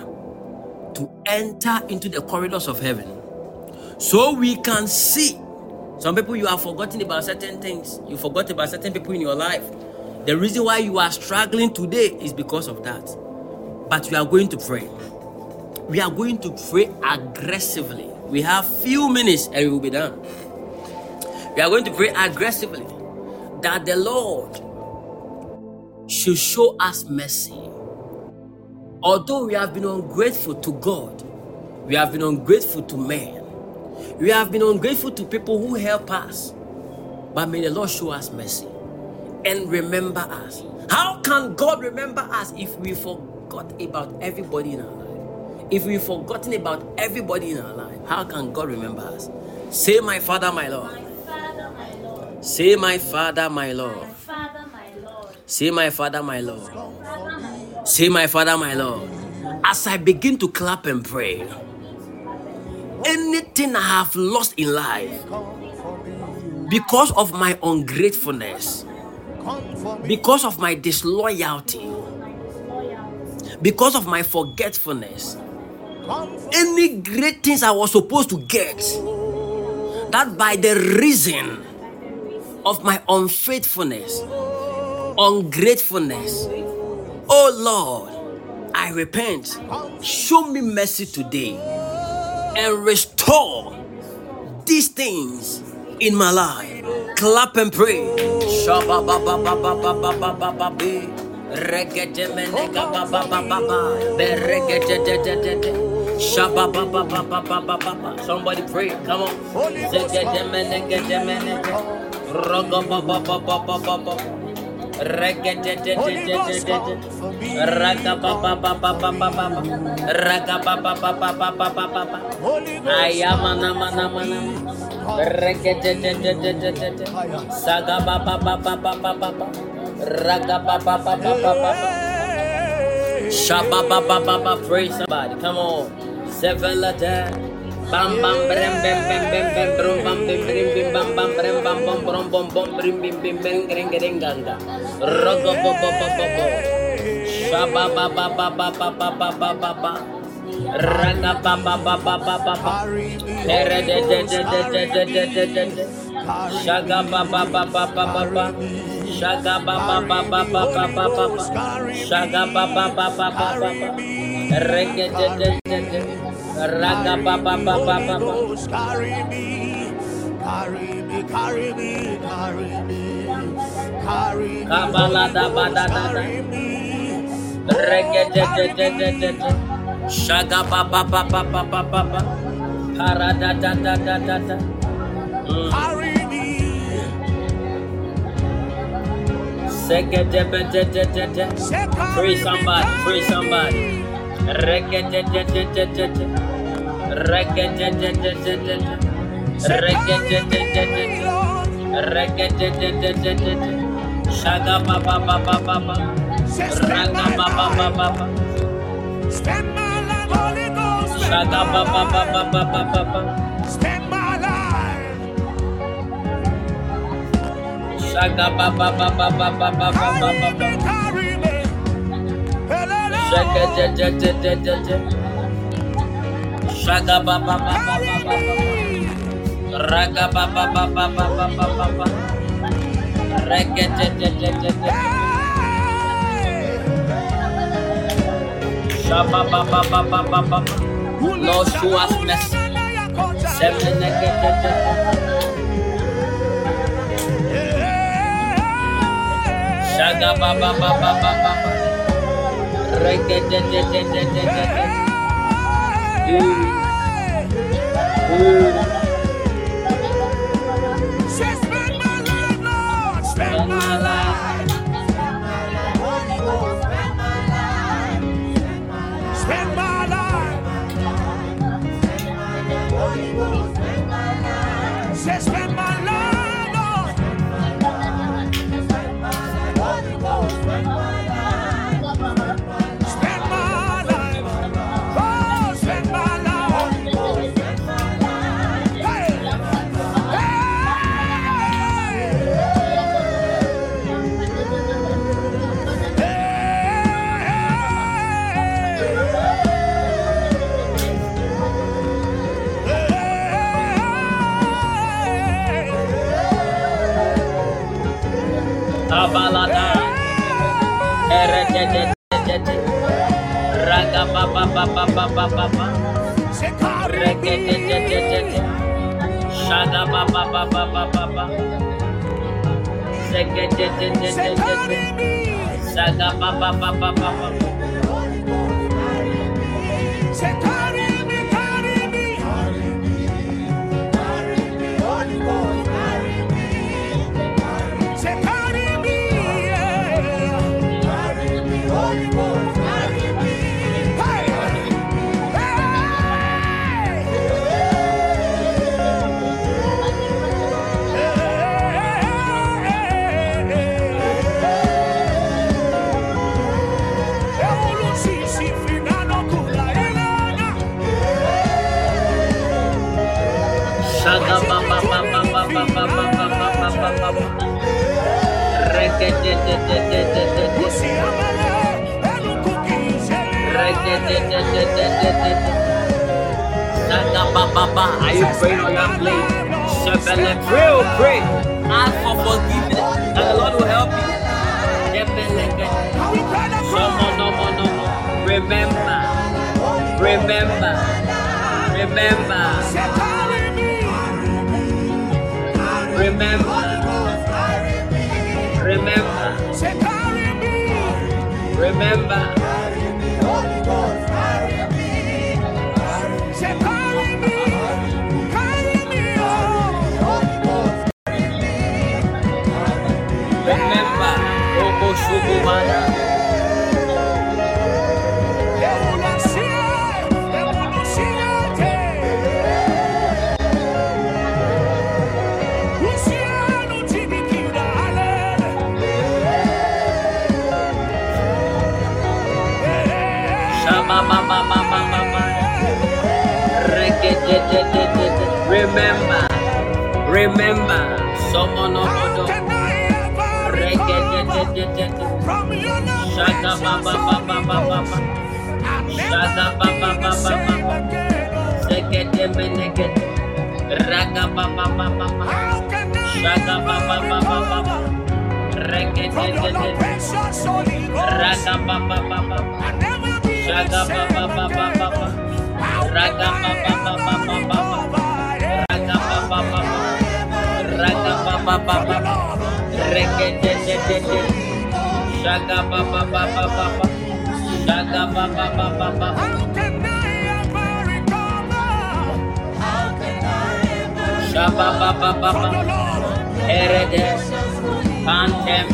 to enter into the corridors of heaven so we can see. Some people you have forgotten about certain things, you forgot about certain people in your life. The reason why you are struggling today is because of that. But we are going to pray we are going to pray aggressively. We have few minutes and we will be done. We are going to pray aggressively that the Lord should show us mercy. Although we have been ungrateful to God, we have been ungrateful to men, we have been ungrateful to people who help us, but may the Lord show us mercy and remember us. How can God remember us if we forgot about everybody life? If we've forgotten about everybody in our life, how can God remember us? Say, My Father, my Lord. My Father, my Lord. Say, My Father, my Lord. My Father, my Lord. Say, My Father, my Lord. Father, my Lord. Say, My Father, my Lord. As I begin to clap and pray, anything I have lost in life because of my ungratefulness, because of my disloyalty, because of my forgetfulness, any great things I was supposed to get, that by the reason of my unfaithfulness, ungratefulness, oh Lord, I repent. Show me mercy today and restore these things in my life. Clap and pray. Shabba-ba-ba-ba-ba-ba-ba-ba-ba-ba. Reggae-de-me-nega-ba-ba-ba-ba-ba. Be-reggae-de-de-de-de-de. Shabba-ba-ba-ba-ba-ba-ba-ba. Somebody pray. Come on. Zegge-de-me-nege-de-me-nege. Rogo-ba-ba-ba-ba-ba-ba-ba. Reggae-de-de-de-de-de-de. Raga-ba-ba-ba-ba-ba-ba-ba. Raga-ba-ba-ba-ba-ba-ba-ba. Ayamana-mana-mana. Reggae-de-de-de-de-de-de. Saga-ba-ba-ba-ba-ba-ba-ba. Raga-ba-ba-ba-ba-ba-ba. Shabba-ba-ba-ba-ba. Praise somebody. Come on. Seven letter. Bam bam brem bem bem bem bem brum bam bim brim bim bam bam brem bam bom brom bom bom brim bim bim bim gring gring ganga. Rogo bo bo bo bo bo. Shabba ba ba ba ba ba ba ba ba ba ba. Raga ba ba ba ba ba ba ba. Tere de de de de de de de de de de. Shaga ba ba ba ba ba ba ba. Shaga ba ba ba ba ba ba ba ba ba. Shaga ba ba ba ba ba ba ba. Reggae de de de de. Raga ba ba ba ba ba ba. Carry me, carry me, carry me, carry me, carry me, Kabala da ba da da da. Rege de de de de de de. Shaga ba ba ba ba ba ba ba ba. Para da da da da da da. Mm. Carry Free somebody, free somebody. Shaga ba ba ba ba ba ba. Raga ba ba ba ba ba. spend my life, Holy Ghost, spend Shaga ba ba ba ba ba ba ba ba. Shaga ba. Lord, show us mercy. Shaga ba ba ba ba ba ba balada erekedededede ragabababababababa Are you praying pray pray. Ask for forgiveness and the Lord will help you. Remember. Remember. Remember. Remember. Remember. Remember. Remember. Obo shubu remember, remember, someone of Shada baba baba baba Shada baba baba baba Zegete menegete Raga baba baba baba Shada baba baba baba Regete Raga baba baba Shada baba baba baba Raga baba baba baba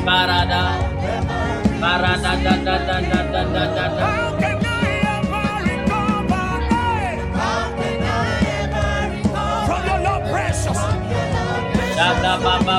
parada. Parada da da da da da da da da. Shada ba ba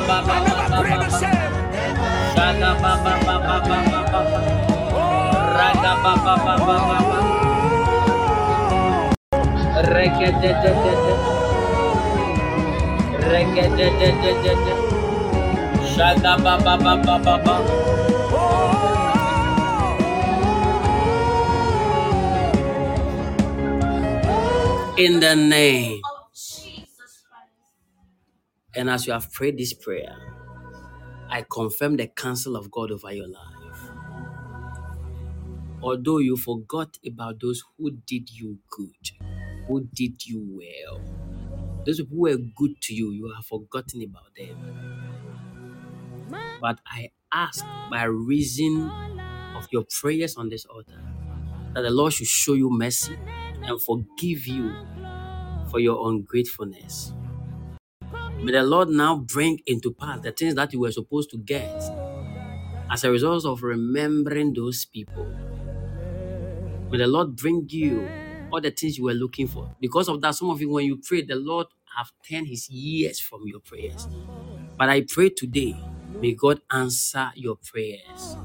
ba ba ba ba In the name and as you have prayed this prayer, I confirm the counsel of God over your life. Although you forgot about those who did you good, who did you well, those who were good to you, you have forgotten about them. But I ask by reason of your prayers on this altar that the Lord should show you mercy and forgive you for your ungratefulness. May the Lord now bring into pass the things that you were supposed to get as a result of remembering those people. May the Lord bring you all the things you were looking for. Because of that, some of you, when you pray, the Lord have turned his ears from your prayers. But I pray today, may God answer your prayers.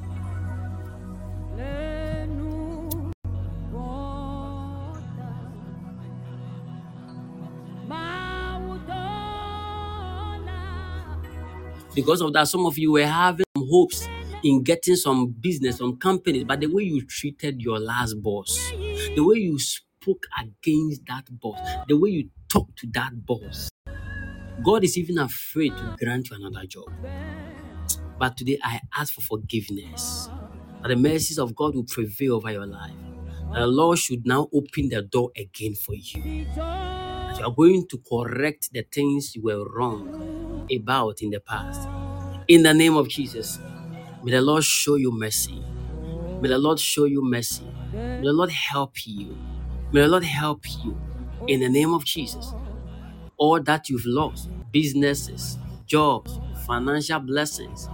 Because of that, some of you were having some hopes in getting some business, some companies, but the way you treated your last boss, the way you spoke against that boss, the way you talked to that boss, God is even afraid to grant you another job. But today I ask for forgiveness. That the mercies of God will prevail over your life. That the Lord should now open the door again for you. You are going to correct the things you were wrong about in the past. In the name of Jesus, may the Lord show you mercy. May the Lord show you mercy. May the Lord help you. May the Lord help you. In the name of Jesus all that you've lost businesses, jobs, financial blessings,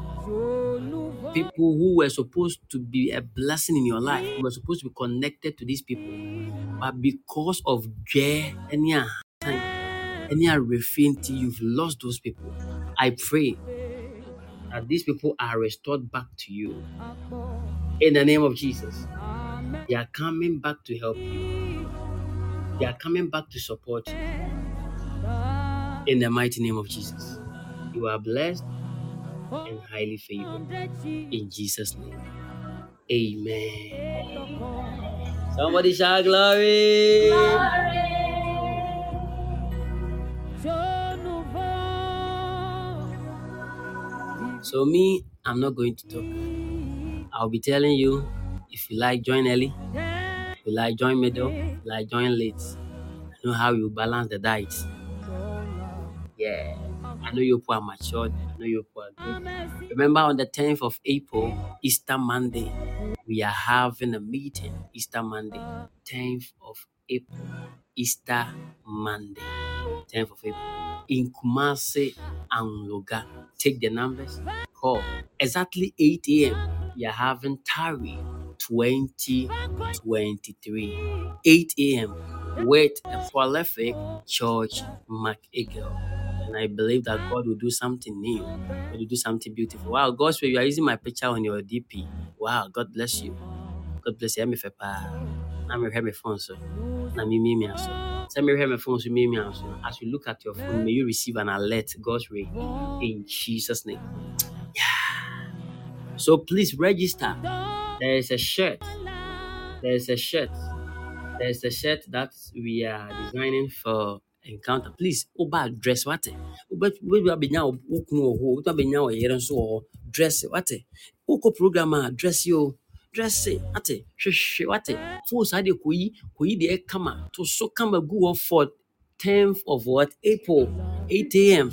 people who were supposed to be a blessing in your life, who were supposed to be connected to these people, but because of any time, any refinity, you've lost those people. I pray that these people are restored back to you in the name of Jesus. They are coming back to help you. They are coming back to support you in the mighty name of Jesus. You are blessed and highly favored in Jesus' name. Amen. Somebody shout glory. So me, I'm not going to talk. I'll be telling you if you like join early, if you like join middle, if you like join late. I know how you balance the diet. Yeah. I know you are matured. I know you are good. Remember on the 10th of April, Easter Monday, we are having a meeting. Easter Monday, 10th of April, Easter Monday, 10th of April, in Kumasi Anloga. Take the numbers, call. Exactly 8 a.m. Are having Tari 2023, 8 a.m. with a Prophet George McEagle. And I believe that God will do something new. God will do something beautiful. Wow, God's way, you are using my picture on your DP. Wow, God bless you. God bless you na mehwɛ me phone so na memiamia so sɛ mehwɛ me phone so miamia so as you look at your phone may you receive an alert god's ray in jesus name yeah. so please register there is a shirt there is a shirt there is a shirt that we are designing for encounter please uba dress wate But we will be now. hɔ wobɛtumi abɛnya now. yere nso wɔ so dress wate Uko program dress you stresse ate hwehwɛ wate fo saa deɛ kɔyi kɔyi deɛ kama. To so kama gu for 10th of what? April 8 am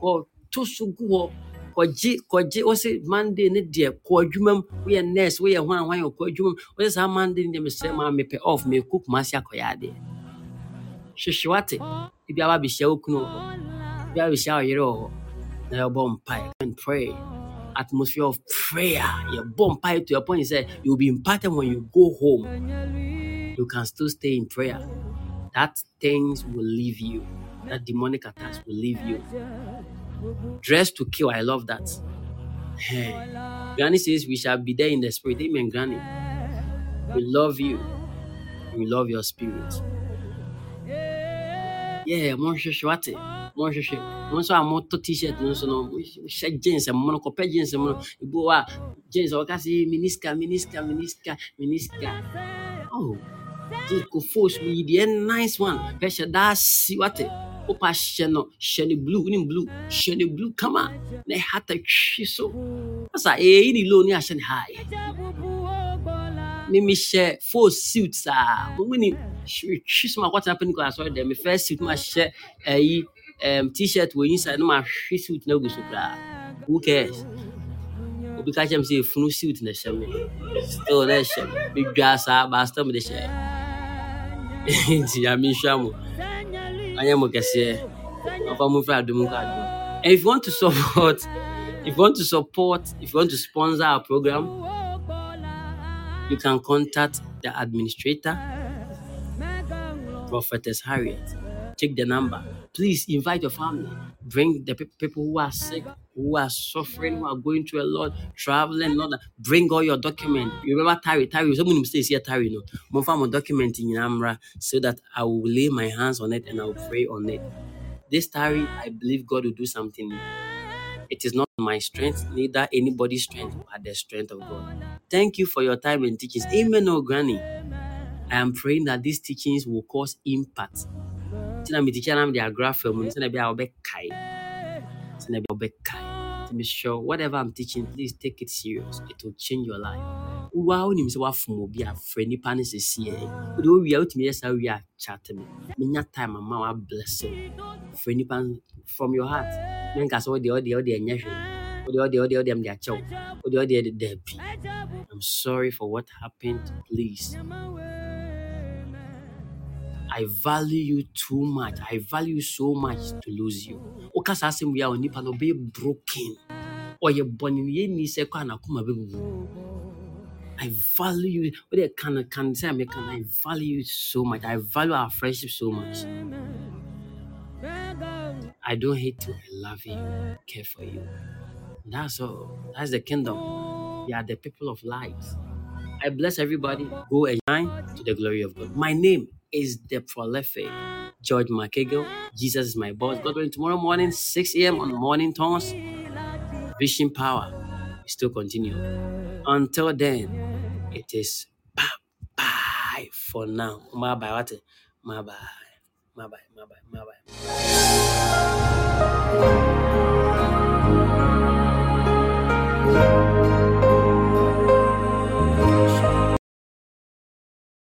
kɔ to so gu hɔ kɔgye kɔgye wɔsɛ monday ne deɛ kɔ adwuma mu woyɛ nurse woyɛ hwan hwan kɔ adwuma mu wɔsɛ saa monday ne deɛ mesrɛ ma mepɛ off mekɔ kumase akɔyɛ adeɛ hwehwɛ wate ebi aba abɛhyia wo wɔ hɔ. Ebi aba wɔ hɔ. Na mpae and pray atmosphere of prayer yɛbɔ mpae to your point sɛ you'll be impacted when you go home you can still stay in prayer that things will leave you that demonic attacks will leave you dress to kill i love that Hey. Granny says we shall be there in the spirit. Amen, Granny. We love you. We love your spirit. Yeah, monhwehwɛ wate monhwehwɛ mo nso a t-shirt no no mohyɛ jeans no kɔpɛ jeans no ebi wɔ hɔ a jeans sɛ miniska miniska miniska miniska oh jeans ko force yi deɛ nice one hwɛhyɛ daa si wate wopa hyɛ no hyɛ no blue wonim blue hyɛ no blue kama na ɛhata twi so asa ɛyi ne low ne ahyɛ ne high. Mimi hyɛ full suit saa mo ni twi so ma kɔtena pɛ ne asɔre dɛ first suit ma hyɛ ɛyi um, t-shirt wɔ inside na ma hwe suit na agu so who cares? Obi ka kyerɛ me sɛ efunu suit na ɛhyɛ me. Still na ɛhyɛ me. Medwa saa ba still mede hyɛ. Nti nyame nhyira mo. Mo kɛseɛ. Ɔfa mo and if you want to support if you want to support if you want to sponsor our program you can contact the administrator, Prophetess Harriet. Take the number. Please invite your family. Bring the pe- people who are sick, who are suffering, who are going through a lot, traveling, that. Bring all your documents. You remember Tari? Tari, someone says here, Tari, no. Mo fa mo document in Amra so that I will lay my hands on it and I will pray on it. This Tari, I believe God will do something. It is not my strength, neither anybody's strength, but the strength of God. Thank you for your time and teachings. Amen, oh granny. I am praying that these teachings will cause impact. Tina mi teacher nam de agra film, mm-hmm. tina bi a obe kai. Tina bi obe kai. To be sure, whatever I'm teaching, please take it serious. It will change your life. Wa wonim sɛ wafom obi a frɛ nipa no sɛsie wode wowie a wotumi yɛ saa wie a chat me menya time ama wa bless wo frɛ nipa no from your heart. Menka sɛ wode wode wode ɛnyɛ hwee daabi I'm sorry for what happened please I value you too much. I value you so much to lose you. Woka saa asɛm wie a onipa no ɔbɛyɛ broken. Ɔyɛ bɔne no yɛnni sɛ kɔ a n'akoma bɛbubu. I value you. What they can can say I can I value you so much. I value our friendship so much. I don't hate you. I love you. Care for you. That's all. That's the kingdom. We are the people of light. I bless everybody. Go and shine to the glory of God. My name is the prolific George McEagle. Jesus is my boss. God willing, tomorrow morning, 6 a.m. on Morning Tones, Vision Power. We still continue. Until then, it is bye bye for now. Bye bye. What? Bye bye. Bye bye. Bye bye. Bye bye.